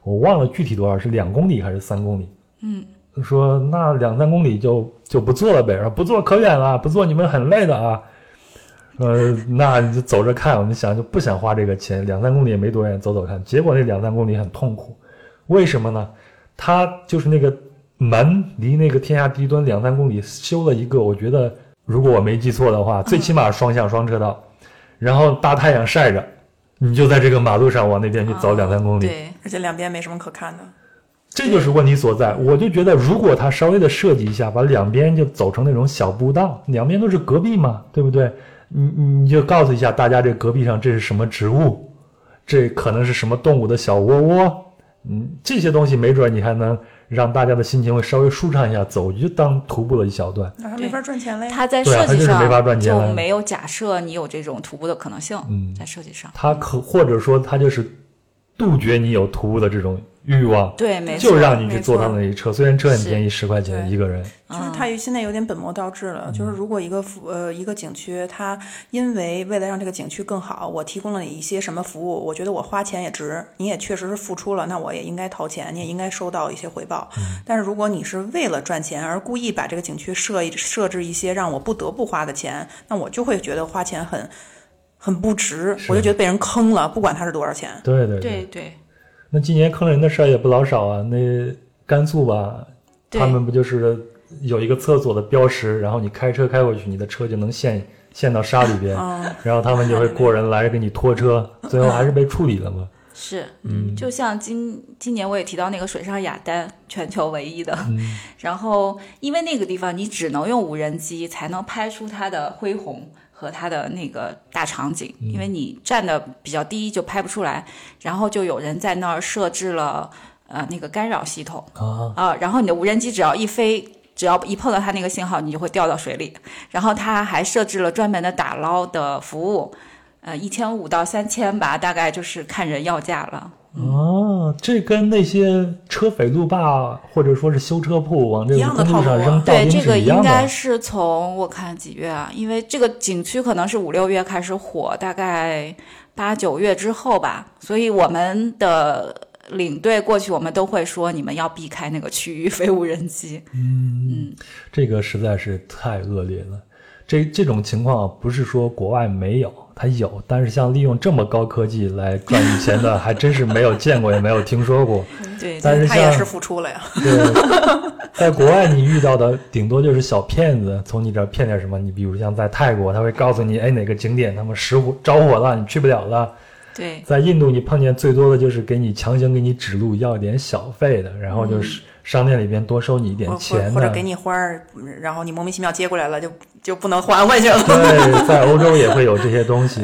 我忘了具体多少，是两公里还是三公里？嗯，说那两三公里就就不坐了呗，说不坐可远了，不坐你们很累的啊。呃，那你就走着看，我们想就不想花这个钱，两三公里也没多远，走走看。结果那两三公里很痛苦，为什么呢？他就是那个门离那个天下第一墩两三公里修了一个，我觉得如果我没记错的话，最起码双向双车道，然后大太阳晒着，你就在这个马路上往那边去走两三公里。对，而且两边没什么可看的。这就是问题所在。我就觉得，如果他稍微的设计一下，把两边就走成那种小步道，两边都是隔壁嘛，对不对？你你你就告诉一下大家，这隔壁上这是什么植物，这可能是什么动物的小窝窝，嗯，这些东西没准你还能让大家的心情会稍微舒畅一下，走就当徒步了一小段。那还没法赚钱了呀。他在设计上它就是没法赚钱就没有假设你有这种徒步的可能性，嗯在设计上，他可或者说他就是杜绝你有徒步的这种欲望，对，没错，就让你去坐他那一车，虽然车很便宜，十块钱一个人，就是他现在有点本末倒置了。就是如果一个服呃一个景区，它因为为了让这个景区更好，我提供了你一些什么服务，我觉得我花钱也值，你也确实是付出了，那我也应该掏钱，你也应该收到一些回报。但是如果你是为了赚钱而故意把这个景区设一设置一些让我不得不花的钱，那我就会觉得花钱很很不值，我就觉得被人坑了，不管它是多少钱。对对对对那今年坑人的事儿也不老少啊。那甘肃吧，他们不就是有一个厕所的标识，然后你开车开过去，你的车就能陷陷到沙里边，嗯然后他们就会过人来给你拖车，最后还是被处理了嘛。是，嗯，就像今今年我也提到那个水上雅丹，全球唯一的，(laughs) 然后因为那个地方你只能用无人机才能拍出它的恢宏和它的那个大场景，因为你站的比较低就拍不出来，然后就有人在那儿设置了呃那个干扰系统啊，啊、然后你的无人机只要一飞。只要一碰到它那个信号，你就会掉到水里。然后它还设置了专门的打捞的服务，呃，一千五到三千吧，大概就是看人要价了。哦，这跟那些车匪路霸或者说是修车铺往这个一样的公路上套路啊对，这个应该。是从我看几月啊？因为这个景区可能是五六月开始火，大概八九月之后吧。所以我们的领队过去，我们都会说你们要避开那个区域 (laughs) 飞无人机。嗯这个实在是太恶劣了。这这种情况不是说国外没有，它有，但是像利用这么高科技来赚你钱的，还真是没有见过，也没有听说过。(laughs) 对，但是像他也是付出了呀。对，在国外你遇到的顶多就是小骗子，从你这儿骗点什么。你比如像在泰国，他会告诉你，哎，哪个景点他们失火着火了，你去不了了。对，在印度，你碰见最多的就是给你强行给你指路，要点小费的，然后就是商店里边多收你一点钱的。或或者给你花儿，嗯然后你莫名其妙接过来了，就就不能还回去了。对，在欧洲也会有这些东西，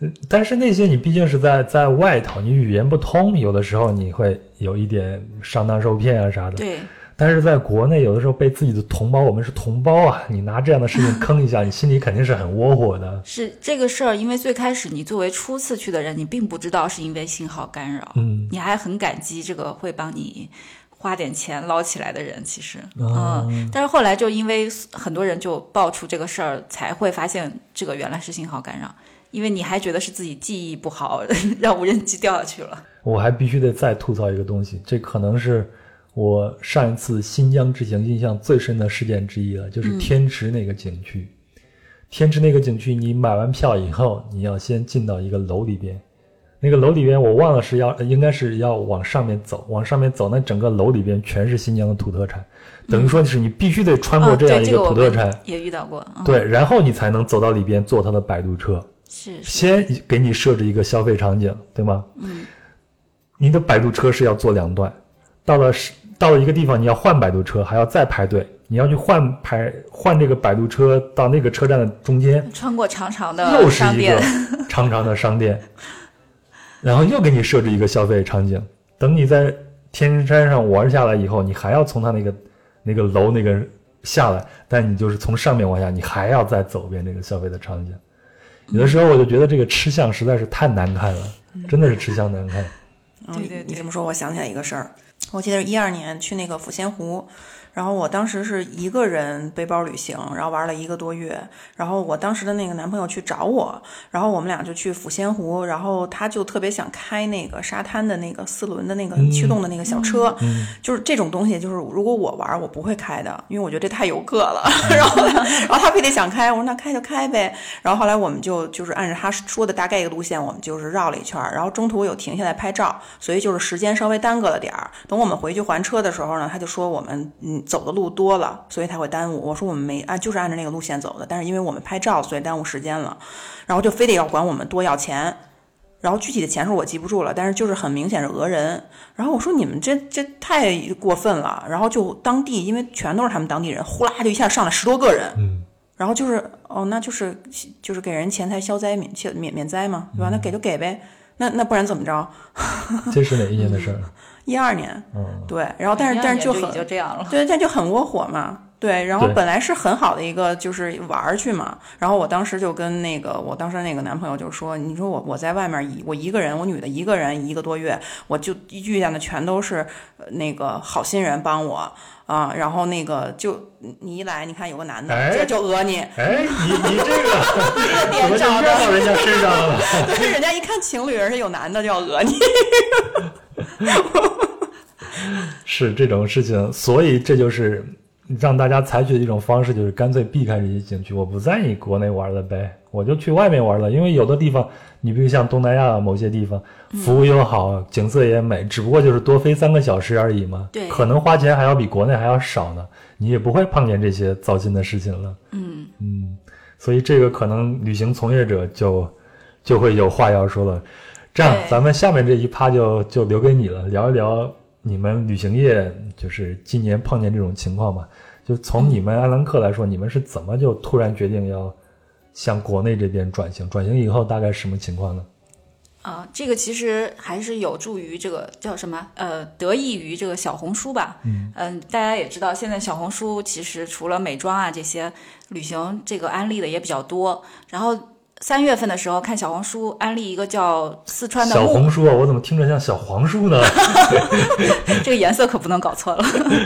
呃 (laughs) 但是那些你毕竟是在在外头，你语言不通，有的时候你会有一点上当受骗啊啥的。对，但是在国内，有的时候被自己的同胞，我们是同胞啊，你拿这样的事情坑一下，你心里肯定是很窝火的。是这个事儿，因为最开始你作为初次去的人，你并不知道是因为信号干扰，嗯，你还很感激这个会帮你花点钱捞起来的人，其实，哦嗯，但是后来就因为很多人就爆出这个事儿，才会发现这个原来是信号干扰，因为你还觉得是自己记忆不好，(laughs) 让无人机掉下去了。我还必须得再吐槽一个东西，这可能是我上一次新疆之行印象最深的事件之一了，就是天池那个景区。天池那个景区，你买完票以后，你要先进到一个楼里边，那个楼里边我忘了是要应该是要往上面走，往上面走，那整个楼里边全是新疆的土特产，等于说是你必须得穿过这样一个土特产，也遇到过，嗯、对，然后你才能走到里边坐他的摆渡车。是是，先给你设置一个消费场景，对吗？嗯，你的摆渡车是要坐两段，到了是到了一个地方，你要换摆渡车，还要再排队，你要去换排换这个摆渡车到那个车站的中间，穿过长长的又是一个，长长的商店，(laughs) 然后又给你设置一个消费场景。等你在天山上玩下来以后，你还要从他那个那个楼那个下来，但你就是从上面往下，你还要再走遍这个消费的场景。有的时候我就觉得这个吃相实在是太难看了，真的是吃相难看。嗯对对对你这么说，我想起来一个事儿，我记得是一二年去那个抚仙湖，然后我当时是一个人背包旅行，然后玩了一个多月，然后我当时的那个男朋友去找我，然后我们俩就去抚仙湖，然后他就特别想开那个沙滩的那个四轮的那个驱动的那个小车，就是这种东西，就是如果我玩我不会开的，因为我觉得这太游客了，(laughs) 然后然后他非得想开，我说那开就开呗，然后后来我们就就是按照他说的大概一个路线，我们就是绕了一圈，然后中途有停下来拍照，所以就是时间稍微耽搁了点儿。等我们回去还车的时候呢，他就说我们嗯走的路多了，所以才会耽误。我说我们没按就是按照那个路线走的，但是因为我们拍照，所以耽误时间了，然后就非得要管我们多要钱。然后具体的钱数我记不住了，但是就是很明显是讹人。然后我说你们这这太过分了。然后就当地因为全都是他们当地人，呼啦就一下上来十多个人，嗯，然后就是哦，那就是就是给人钱财消灾免免免免灾嘛，(laughs) 对吧？那给就给呗，那那不然怎么着？(laughs) 这是哪一年的事儿？一二年，嗯，对，然后但是但是就很就这样了。对，但就很窝火嘛。对，然后本来是很好的一个就是玩儿去嘛，然后我当时就跟那个我当时那个男朋友就说，你说我我在外面一我一个人，我女的一个人一个多月，我就遇见的全都是呃那个好心人帮我啊，然后那个就你一来，你看有个男的，哎这就讹你，哎，你你这个 (laughs) 怎点么就着的，怨到人家身上了？(laughs) 对，人家一看情侣，而且有男的就要讹你，(laughs) 是这种事情，所以这就是让大家采取的一种方式，就是干脆避开这些景区，我不在你国内玩了呗，我就去外面玩了。因为有的地方，你比如像东南亚某些地方，服务又好，景色也美，只不过就是多飞三个小时而已嘛。对可能花钱还要比国内还要少呢，你也不会碰见这些糟心的事情了。嗯嗯，所以这个可能旅行从业者就就会有话要说了。这样，咱们下面这一趴就就留给你了，聊一聊你们旅行业就是今年碰见这种情况吧。就从你们安兰克来说，你们是怎么就突然决定要向国内这边转型？转型以后大概什么情况呢？啊、这个其实还是有助于这个叫什么呃，得益于这个小红书吧。嗯大家也知道，现在小红书其实除了美妆啊这些旅行这个安利的也比较多。然后三月份的时候看小红书安利一个叫四川的小红书啊，我怎么听着像小黄书呢？(laughs) 这个颜色可不能搞错了。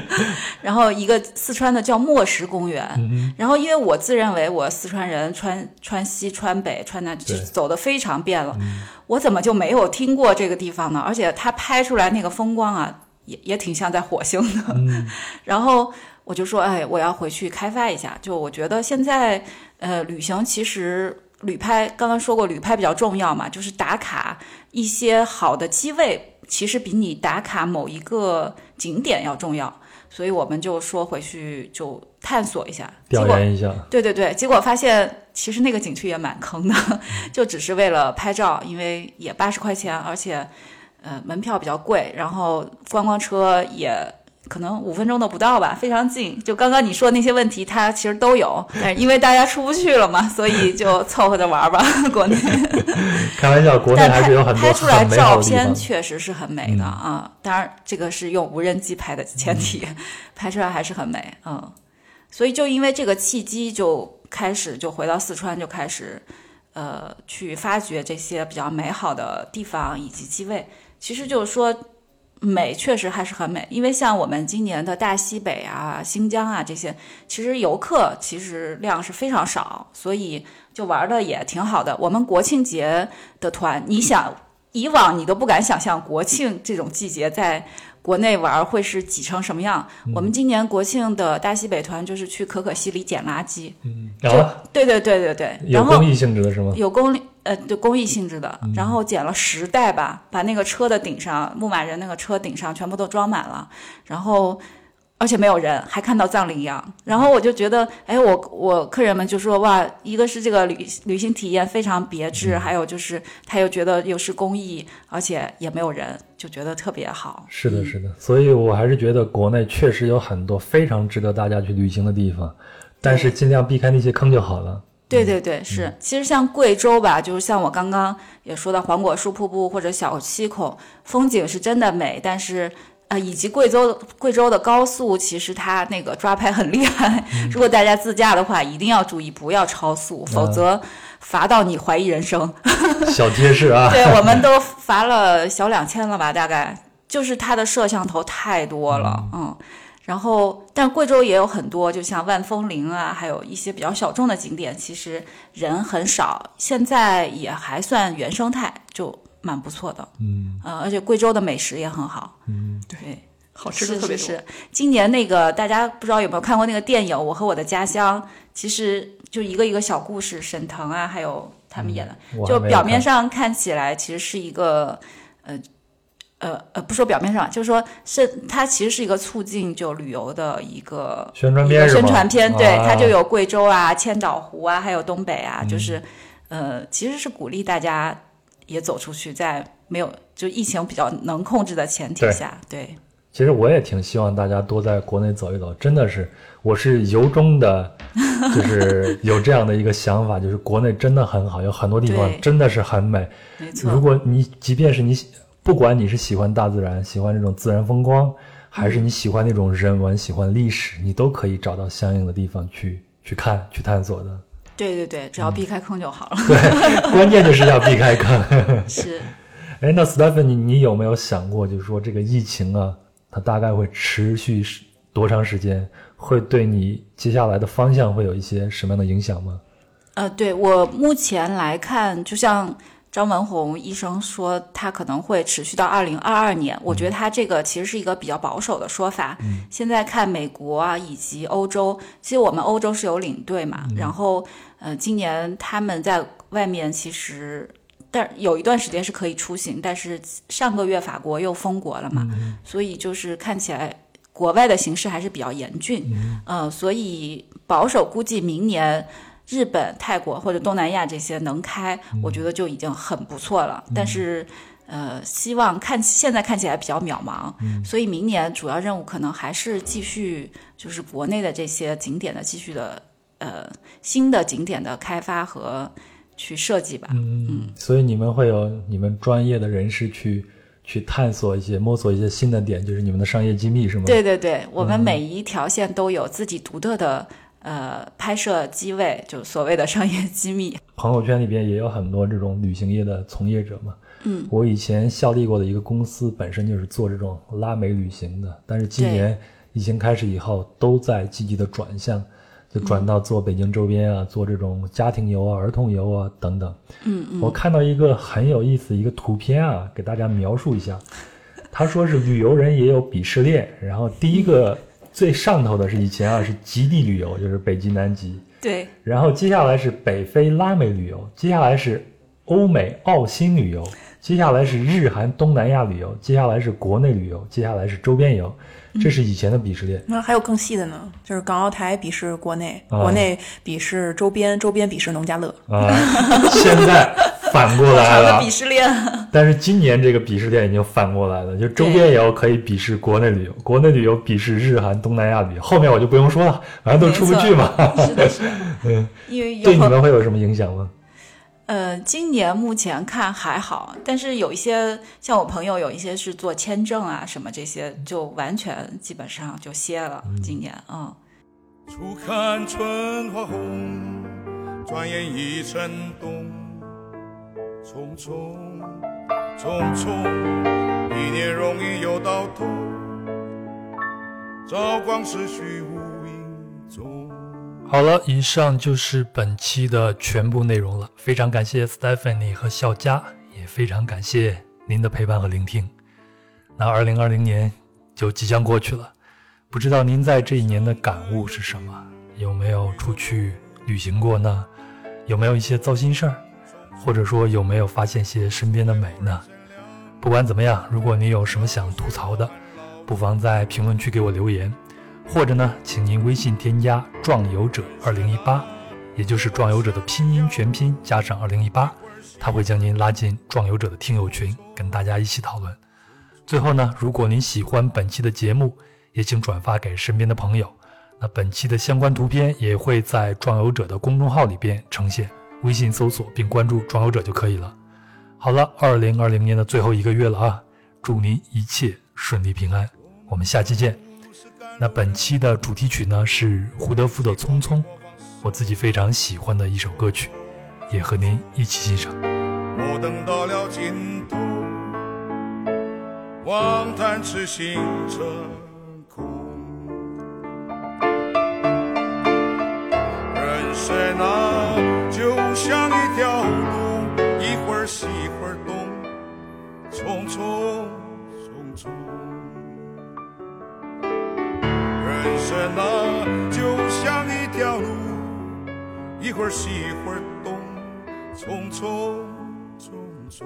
(laughs) 然后一个四川的叫墨石公园，嗯然后因为我自认为我四川人川川西川北川南对嗯走的非常遍了，我怎么就没有听过这个地方呢？而且它拍出来那个风光啊，也也挺像在火星的。嗯 (laughs) 然后我就说，哎，我要回去开发一下。就我觉得现在呃，旅行其实。旅拍刚刚说过，旅拍比较重要嘛，就是打卡一些好的机位，其实比你打卡某一个景点要重要。所以我们就说回去就探索一下，调研一下，对对对，结果发现其实那个景区也蛮坑的，(laughs) 就只是为了拍照，因为也八十块钱，而且呃门票比较贵，然后观光车也可能五分钟都不到吧，非常近。就刚刚你说那些问题，它其实都有，但是因为大家出不去了嘛，(laughs) 所以就凑合着玩吧。(laughs) 国内，开玩笑，国内还是有很多拍出来照片。确实是很美的啊、当然这个是用无人机拍的前提，(laughs) 拍出来还是很美，嗯。所以就因为这个契机，就开始就回到四川，就开始呃去发掘这些比较美好的地方以及机位。其实就是说，美确实还是很美，因为像我们今年的大西北啊、新疆啊这些，其实游客其实量是非常少，所以就玩的也挺好的。我们国庆节的团，你想以往你都不敢想象国庆这种季节在国内玩会是挤成什么样。我们今年国庆的大西北团就是去可可西里捡垃圾，啊，对对对对对，然后有公益性质的是吗？有公益呃就公益性质的，然后捡了十袋吧，把那个车的顶上牧马人那个车顶上全部都装满了，然后而且没有人，还看到藏羚羊，然后我就觉得，哎，我我客人们就说哇，一个是这个旅旅行体验非常别致，还有就是他又觉得又是公益，而且也没有人，就觉得特别好。是的，是的，所以我还是觉得国内确实有很多非常值得大家去旅行的地方，但是尽量避开那些坑就好了。对对对，是。其实像贵州吧，就是像我刚刚也说到黄果树瀑布或者小七孔，风景是真的美，但是啊，以及贵州贵州的高速，其实它那个抓拍很厉害。(laughs) 如果大家自驾的话，一定要注意不要超速，否则罚到你怀疑人生。(laughs) 小贴士啊，(laughs) 对，我们都罚了小两千了吧，大概就是它的摄像头太多了，嗯。然后，但贵州也有很多，就像万峰林啊，还有一些比较小众的景点，其实人很少，现在也还算原生态，就蛮不错的。嗯，呃，而且贵州的美食也很好。嗯，对，好吃的是特别多。是是。今年那个大家不知道有没有看过那个电影《我和我的家乡》，其实就一个一个小故事，沈腾啊，还有他们演的，就表面上看起来其实是一个，呃，呃呃，不说表面上，就是说是它其实是一个促进就旅游的一个宣传片宣传片，对，啊。它就有贵州啊、千岛湖啊，还有东北啊，就是呃，其实是鼓励大家也走出去，在没有就疫情比较能控制的前提下，对。其实我也挺希望大家多在国内走一走，真的是，我是由衷的，就是 (laughs) 有这样的一个想法，就是国内真的很好，有很多地方真的是很美。没。错。如，果你即便是你喜，不管你是喜欢大自然，喜欢这种自然风光，还是你喜欢那种人文、喜欢历史，你都可以找到相应的地方去去看、去探索的。对对对，只要避开坑就好了。对，关键就是要避开坑。(laughs) 是，哎，那 Stephen，你你有没有想过，就是说这个疫情啊，它大概会持续多长时间？会对你接下来的方向会有一些什么样的影响吗？呃，对我目前来看，就像张文宏医生说，他可能会持续到二零二二年。我觉得他这个其实是一个比较保守的说法。嗯，现在看美国啊，以及欧洲，其实我们欧洲是有领队嘛，然后呃，今年他们在外面其实，但有一段时间是可以出行，但是上个月法国又封国了嘛，所以就是看起来。国外的形势还是比较严峻，嗯，所以保守估计明年日本、泰国或者东南亚这些能开，我觉得就已经很不错了。但是，呃，希望看现在看起来比较渺茫，所以明年主要任务可能还是继续就是国内的这些景点的继续的呃新的景点的开发和去设计吧。嗯，所以你们会有你们专业的人士去。去探索一些、摸索一些新的点，就是你们的商业机密，是吗？对对对，我们每一条线都有自己独特的呃拍摄机位，就所谓的商业机密。(laughs) 朋友圈里边也有很多这种旅行业的从业者嘛。嗯，我以前效力过的一个公司本身就是做这种拉美旅行的，但是今年疫情开始以后，都在积极的转向。就转到做北京周边啊，做这种家庭游啊、儿童游啊等等。嗯嗯。我看到一个很有意思一个图片啊，给大家描述一下。他说是旅游人也有鄙视链，然后第一个最上头的是以前啊是极地旅游，就是北极、南极。对。然后接下来是北非、拉美旅游，接下来是欧美、澳新旅游，接下来是日韩、东南亚旅游，接下来是国内旅游，接下来是周边游。这是以前的鄙视链，那还有更细的呢，就是港澳台鄙视国内，国内鄙视周边，周边鄙视农家乐啊。现在反过来了，鄙视链。但是今年这个鄙视链已经反过来了，就周边也要可以鄙视国内旅游，国内旅游鄙视日韩东南亚旅游。后面我就不用说了，反正都出不去嘛。是的，是的。(laughs) 嗯，因为对你们会有什么影响吗？呃，今年目前看还好，但是有一些像我朋友，有一些是做签证啊什么这些，就完全基本上就歇了。今年，啊。初看春花红，转眼已成冬。匆匆匆匆，一年容易又到头。朝光逝去无影踪。好了，以上就是本期的全部内容了。非常感谢 Stephanie 和笑佳，也非常感谢您的陪伴和聆听。那二零二零年就即将过去了，不知道您在这一年的感悟是什么？有没有出去旅行过呢？有没有一些糟心事儿？或者说有没有发现些身边的美呢？不管怎么样，如果你有什么想吐槽的，不妨在评论区给我留言。或者呢，请您微信添加“壮游者二零一八”，也就是“壮游者”的拼音全拼加上二零一八，他会将您拉进“壮游者”的听友群，跟大家一起讨论。最后呢，如果您喜欢本期的节目，也请转发给身边的朋友。那本期的相关图片也会在“壮游者”的公众号里边呈现，微信搜索并关注“壮游者”就可以了。好了，二零二零年的最后一个月了啊，祝您一切顺利平安，我们下期见。那本期的主题曲呢是胡德夫的《匆匆》，我自己非常喜欢的一首歌曲，也和您一起欣赏。我等到了尽头，望叹痴心。人生啊，匆匆匆匆。人生啊，就像一条路，一会儿西一会儿东，匆匆匆匆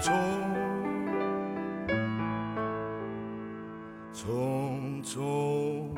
匆匆匆匆。